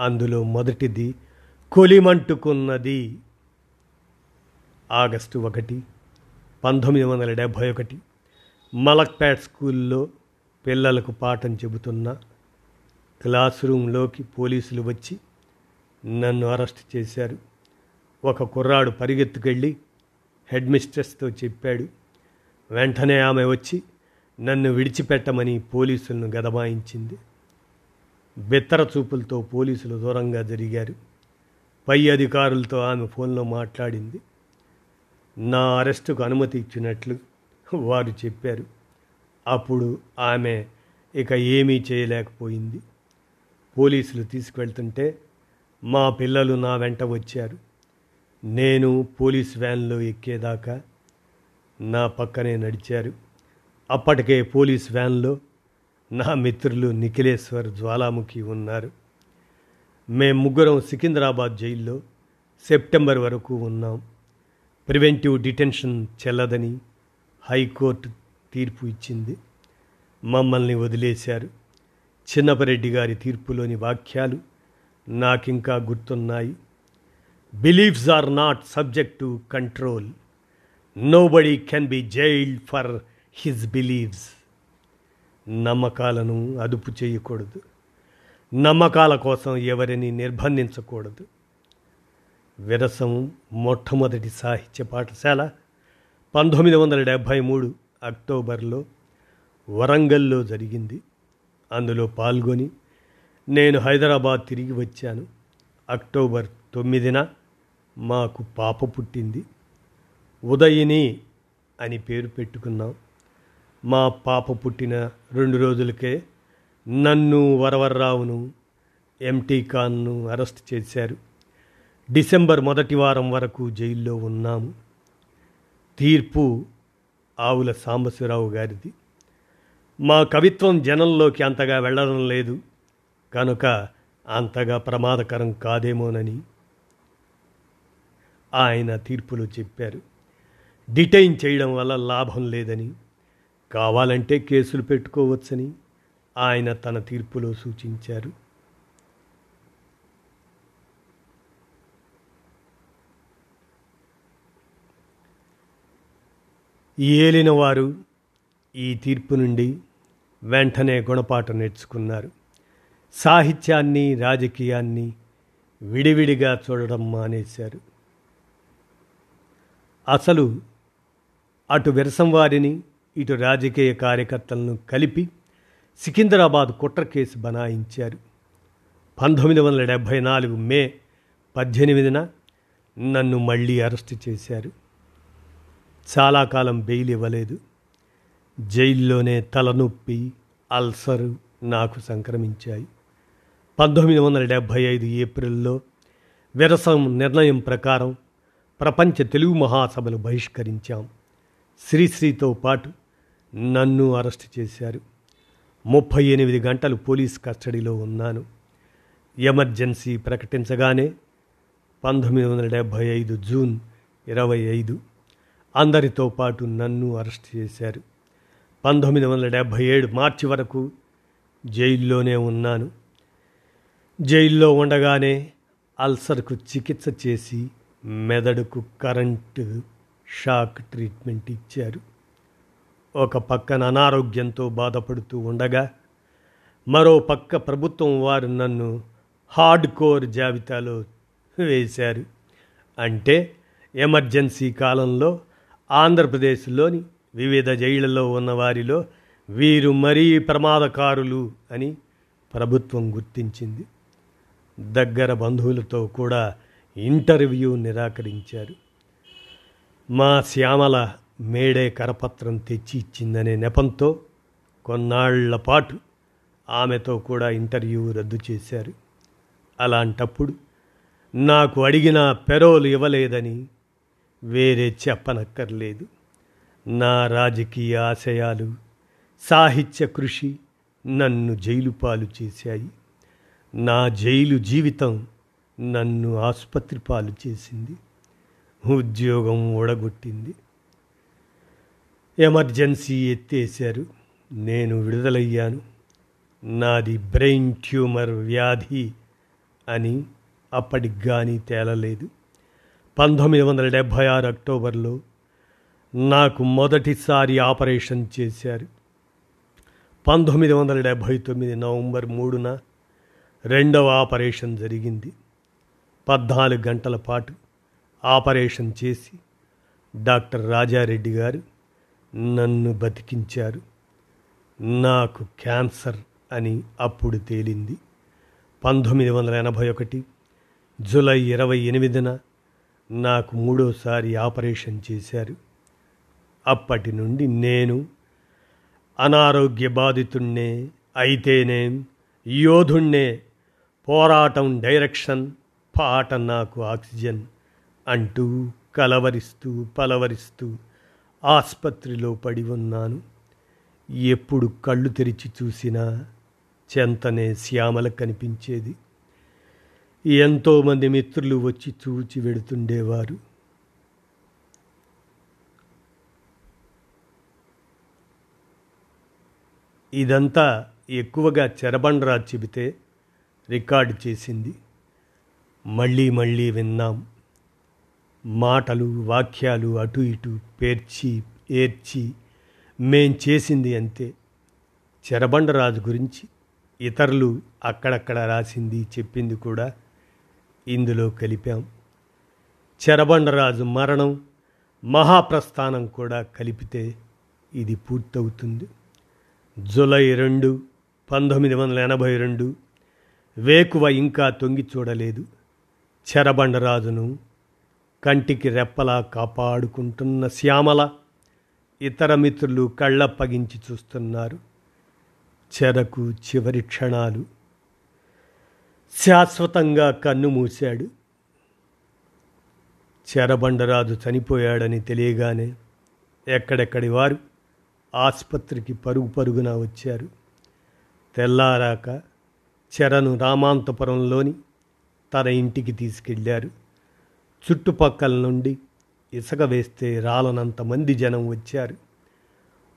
అందులో మొదటిది కొలిమంటుకున్నది. ఆగస్టు ఒకటి పంతొమ్మిది వందల డెబ్భై ఒకటి మలక్పేట్ స్కూల్లో పిల్లలకు పాఠం చెబుతున్న క్లాస్ రూమ్లోకి పోలీసులు వచ్చి నన్ను అరెస్ట్ చేశారు. ఒక కుర్రాడు పరిగెత్తుకెళ్ళి హెడ్ మిస్ట్రెస్తో చెప్పాడు వెంటనే ఆమె వచ్చి నన్ను విడిచిపెట్టమని పోలీసులను గదమాయించింది. బిత్తర చూపులతో పోలీసులు దూరంగా జరిగారు. పై అధికారులతో ఆమె ఫోన్లో మాట్లాడింది. నా అరెస్టుకు అనుమతి ఇచ్చినట్లు వారు చెప్పారు. అప్పుడు ఆమె ఇక ఏమీ చేయలేకపోయింది. పోలీసులు తీసుకువెళ్తుంటే మా పిల్లలు నా వెంట వచ్చారు. నేను పోలీస్ వ్యాన్లో ఎక్కేదాకా నా పక్కనే నడిచారు. అప్పటికే పోలీస్ వ్యాన్లో నా మిత్రులు నిఖిలేశ్వర్ జ్వాలాముఖి ఉన్నారు. మేము ముగ్గురం సికింద్రాబాద్ జైల్లో సెప్టెంబర్ వరకు ఉన్నాం. ప్రివెంటివ్ డిటెన్షన్ చెల్లదని హైకోర్టు తీర్పు ఇచ్చింది. మమ్మల్ని వదిలేశారు. చిన్నపరెడ్డి గారి తీర్పులోని వాక్యాలు నాకింకా గుర్తున్నాయి. Beliefs are not subject to control nobody can be jailed for his believes నమ్మకాలను అదుపు చేయకూడదు. నమ్మకాల కోసం ఎవరిని నిర్బంధించకూడదు. విరసం మొట్టమొదటి సాహిత్య పాఠశాల పంతొమ్మిది వందల డెబ్భై మూడు అక్టోబర్లో వరంగల్లో జరిగింది. అందులో పాల్గొని నేను హైదరాబాద్ తిరిగి వచ్చాను. అక్టోబర్ తొమ్మిదిన మాకు పాప పుట్టింది. ఉదయిని అని పేరు పెట్టుకున్నాం. మా పాప పుట్టిన రెండు రోజులకే నన్ను వరవర్రావును ఎంటీ ఖాన్ను అరెస్ట్ చేశారు. డిసెంబర్ మొదటి వారం వరకు జైల్లో ఉన్నాము. తీర్పు ఆవుల సాంబశివరావు గారిది. మా కవిత్వం జనంలోకి అంతగా వెళ్ళడం లేదు. కనుక అంతగా ప్రమాదకరం కాదేమోనని ఆయన తీర్పులో చెప్పారు. డిటైన్ చేయడం వల్ల లాభం లేదని కావాలంటే కేసులు పెట్టుకోవచ్చని ఆయన తన తీర్పులో సూచించారు. ఏలినవారు ఈ తీర్పు నుండి వెంటనే గుణపాఠం నేర్చుకున్నారు. సాహిత్యాన్ని రాజకీయాన్ని విడివిడిగా చూడడం మానేశారు. అసలు అటు విరసం వారిని ఇటు రాజకీయ కార్యకర్తలను కలిపి సికింద్రాబాద్ కుట్ర కేసు బనాయించారు. పంతొమ్మిది వందల డెబ్భై నాలుగు మే పద్దెనిమిదిన నన్ను మళ్ళీ అరెస్ట్ చేశారు. చాలా కాలం బెయిల్ ఇవ్వలేదు. జైల్లోనే తలనొప్పి అల్సరు నాకు సంక్రమించాయి. పంతొమ్మిది వందల డెబ్భై ఐదు ఏప్రిల్లో విరసం నిర్ణయం ప్రకారం ప్రపంచ తెలుగు మహాసభలు బహిష్కరించాం. శ్రీశ్రీతో పాటు నన్ను అరెస్ట్ చేశారు. ముప్పై ఎనిమిది గంటలు పోలీస్ కస్టడీలో ఉన్నాను. ఎమర్జెన్సీ ప్రకటించగానే పంతొమ్మిది వందల డెబ్భై ఐదు జూన్ ఇరవై ఐదు అందరితో పాటు నన్ను అరెస్ట్ చేశారు. పంతొమ్మిది వందల డెబ్భై ఏడు మార్చి వరకు జైల్లోనే ఉన్నాను. జైల్లో ఉండగానే అల్సర్కు చికిత్స చేసి మెదడుకు కరెంటు షాక్ ట్రీట్మెంట్ ఇచ్చారు. ఒక పక్కన అనారోగ్యంతో బాధపడుతూ ఉండగా మరో పక్క ప్రభుత్వం వారు నన్ను హార్డ్ కోర్ జాబితాలో వేశారు. అంటే ఎమర్జెన్సీ కాలంలో ఆంధ్రప్రదేశ్లోని వివిధ జైళ్ళలో ఉన్న వారిలో వీరు మరీ ప్రమాదకారులు అని ప్రభుత్వం గుర్తించింది. దగ్గర బంధువులతో కూడా ఇంటర్వ్యూ నిరాకరించారు. మా శ్యామల మేడే కరపత్రం తెచ్చి ఇచ్చిందనే నెపంతో కొన్నాళ్ళ పాటు ఆమెతో కూడా ఇంటర్వ్యూ రద్దు చేశారు. అలాంటప్పుడు నాకు అడిగిన పెరోలు ఇవ్వలేదని వేరే చెప్పనక్కర్లేదు. నా రాజకీయ ఆశయాలు సాహిత్య కృషి నన్ను జైలు పాలు చేశాయి. నా జైలు జీవితం నన్ను ఆసుపత్రి పాలు చేసింది. ఉద్యోగం ఓడగొట్టింది ఎమర్జెన్సీ ఎత్తేశారు. నేను విడుదలయ్యాను. నాది బ్రెయిన్ ట్యూమర్ వ్యాధి అని అప్పటికి కానీ తేలలేదు. పంతొమ్మిది వందల డెబ్భై ఆరు అక్టోబర్లో నాకు మొదటిసారి ఆపరేషన్ చేశారు. పంతొమ్మిది వందల డెబ్భై తొమ్మిది నవంబర్ మూడున రెండవ ఆపరేషన్ జరిగింది. పద్నాలుగు గంటల పాటు ఆపరేషన్ చేసి డాక్టర్ రాజారెడ్డి గారు నన్ను బతికించారు. నాకు క్యాన్సర్ అని అప్పుడు తేలింది. పంతొమ్మిది వందల ఎనభై ఒకటి జూలై ఇరవై ఎనిమిదిన నాకు మూడోసారి ఆపరేషన్ చేశారు. అప్పటి నుండి నేను అనారోగ్య బాధితుణ్ణే అయితేనేం యోధుణ్ణే. పోరాటం డైరెక్షన్ పాట నాకు ఆక్సిజన్ అంటూ కలవరిస్తూ పలవరిస్తూ ఆసుపత్రిలో పడి ఉన్నాను. ఎప్పుడు కళ్ళు తెరిచి చూసినా చెంతనే శ్యామల కనిపించేది. ఎంతోమంది మిత్రులు వచ్చి చూచి వెడుతుండేవారు. ఇదంతా ఎక్కువగా చెరబండరాజు చెబితే రికార్డు చేసింది. మళ్ళీ మళ్ళీ విన్నాం. మాటలు వాక్యాలు అటు ఇటు పేర్చి ఏర్చి మేం చేసింది అంతే. చెరబండరాజు గురించి ఇతరులు అక్కడక్కడ రాసింది చెప్పింది కూడా ఇందులో కలిపాం. చెరబండరాజు మరణం మహాప్రస్థానం కూడా కలిపితే ఇది పూర్తవుతుంది. జులై రెండు పంతొమ్మిది వందల ఎనభై రెండు. వేకువ ఇంకా తొంగి చూడలేదు. చెరబండరాజును కంటికి రెప్పలా కాపాడుకుంటున్న శ్యామల ఇతర మిత్రులు కళ్ళప్పగించి చూస్తున్నారు. చెరకు చివరి క్షణాలు. శాశ్వతంగా కన్ను మూశాడు. చెరబండరాజు చనిపోయాడని తెలియగానే ఎక్కడెక్కడి వారు ఆసుపత్రికి పరుగు పరుగున వచ్చారు. తెల్లారాక చెరను రామాంతపురంలోని తన ఇంటికి తీసుకెళ్ళారు. చుట్టుపక్కల నుండి ఇసుక వేస్తే రాలనంత మంది జనం వచ్చారు.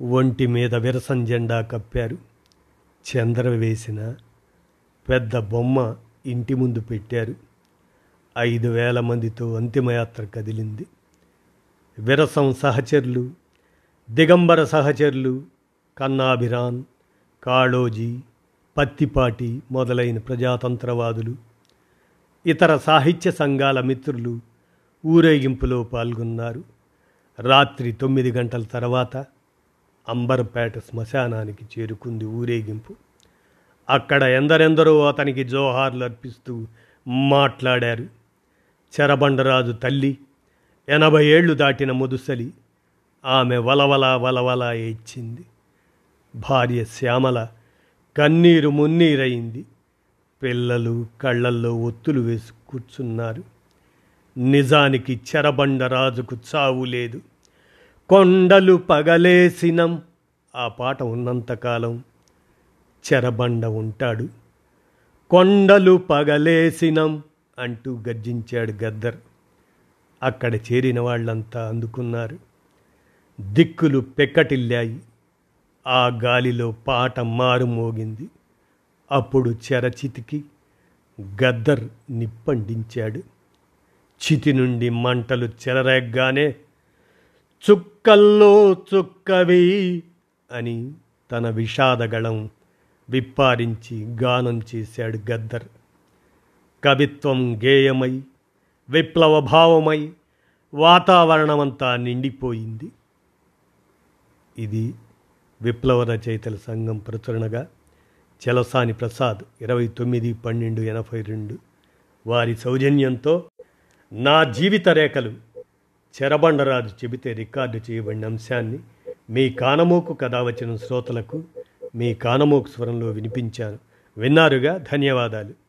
ఒంటి మీద విరసం జెండా కప్పారు. చంద్ర వేసిన పెద్ద బొమ్మ ఇంటి ముందు పెట్టారు. ఐదు వేల మందితో అంతిమయాత్ర కదిలింది. విరసం సహచరులు దిగంబర సహచరులు కన్నాభిరాన్ కాళోజీ పత్తిపాటి మొదలైన ప్రజాతంత్రవాదులు ఇతర సాహిత్య సంఘాల మిత్రులు ఊరేగింపులో పాల్గొన్నారు. రాత్రి తొమ్మిది గంటల తర్వాత అంబర్పేట శ్మశానానికి చేరుకుంది ఊరేగింపు. అక్కడ ఎందరెందరో అతనికి జోహార్లు అర్పిస్తూ మాట్లాడారు. చెరబండరాజు తల్లి ఎనభై ఏళ్ళు దాటిన ముదుసలి ఆమె వలవల వలవల ఏడ్చింది. భార్య శ్యామల కన్నీరు మున్నీరైంది. పిల్లలు కళ్ళల్లో ఒత్తులు వేసి కూర్చున్నారు. నిజానికి చెరబండరాజుకు చావు లేదు. కొండలు పగలేసినం. ఆ పాట ఉన్నంతకాలం చెరబండ ఉంటాడు. కొండలు పగలేసినం అంటూ గర్జించాడు గద్దర్. అక్కడ చేరిన వాళ్ళంతా అందుకున్నారు. దిక్కులు పెక్కటిల్లాయి. ఆ గాలిలో పాట మారుమోగింది. అప్పుడు చెరచితికి గద్దర్ నిప్పండించాడు. చితి నుండి మంటలు చెలరేగ్గానే చుక్కల్లో చుక్కవి అని తన విషాదగళం విప్పారించి గానం చేశాడు గద్దర్. కవిత్వం గేయమై విప్లవ భావమై వాతావరణమంతా నిండిపోయింది. ఇది విప్లవ రచయితల సంఘం ప్రచురణగా చలసాని ప్రసాద్ ఇరవై తొమ్మిది పన్నెండు ఎనభై రెండు. వారి సౌజన్యంతో నా జీవిత రేఖలు చెరబండరాజు చెబితే రికార్డు చేయబడిన అంశాన్ని మీ కానమోకు కథ వచ్చిన శ్రోతలకు మీ కానమోకు స్వరంలో వినిపించాను. విన్నారుగా? ధన్యవాదాలు.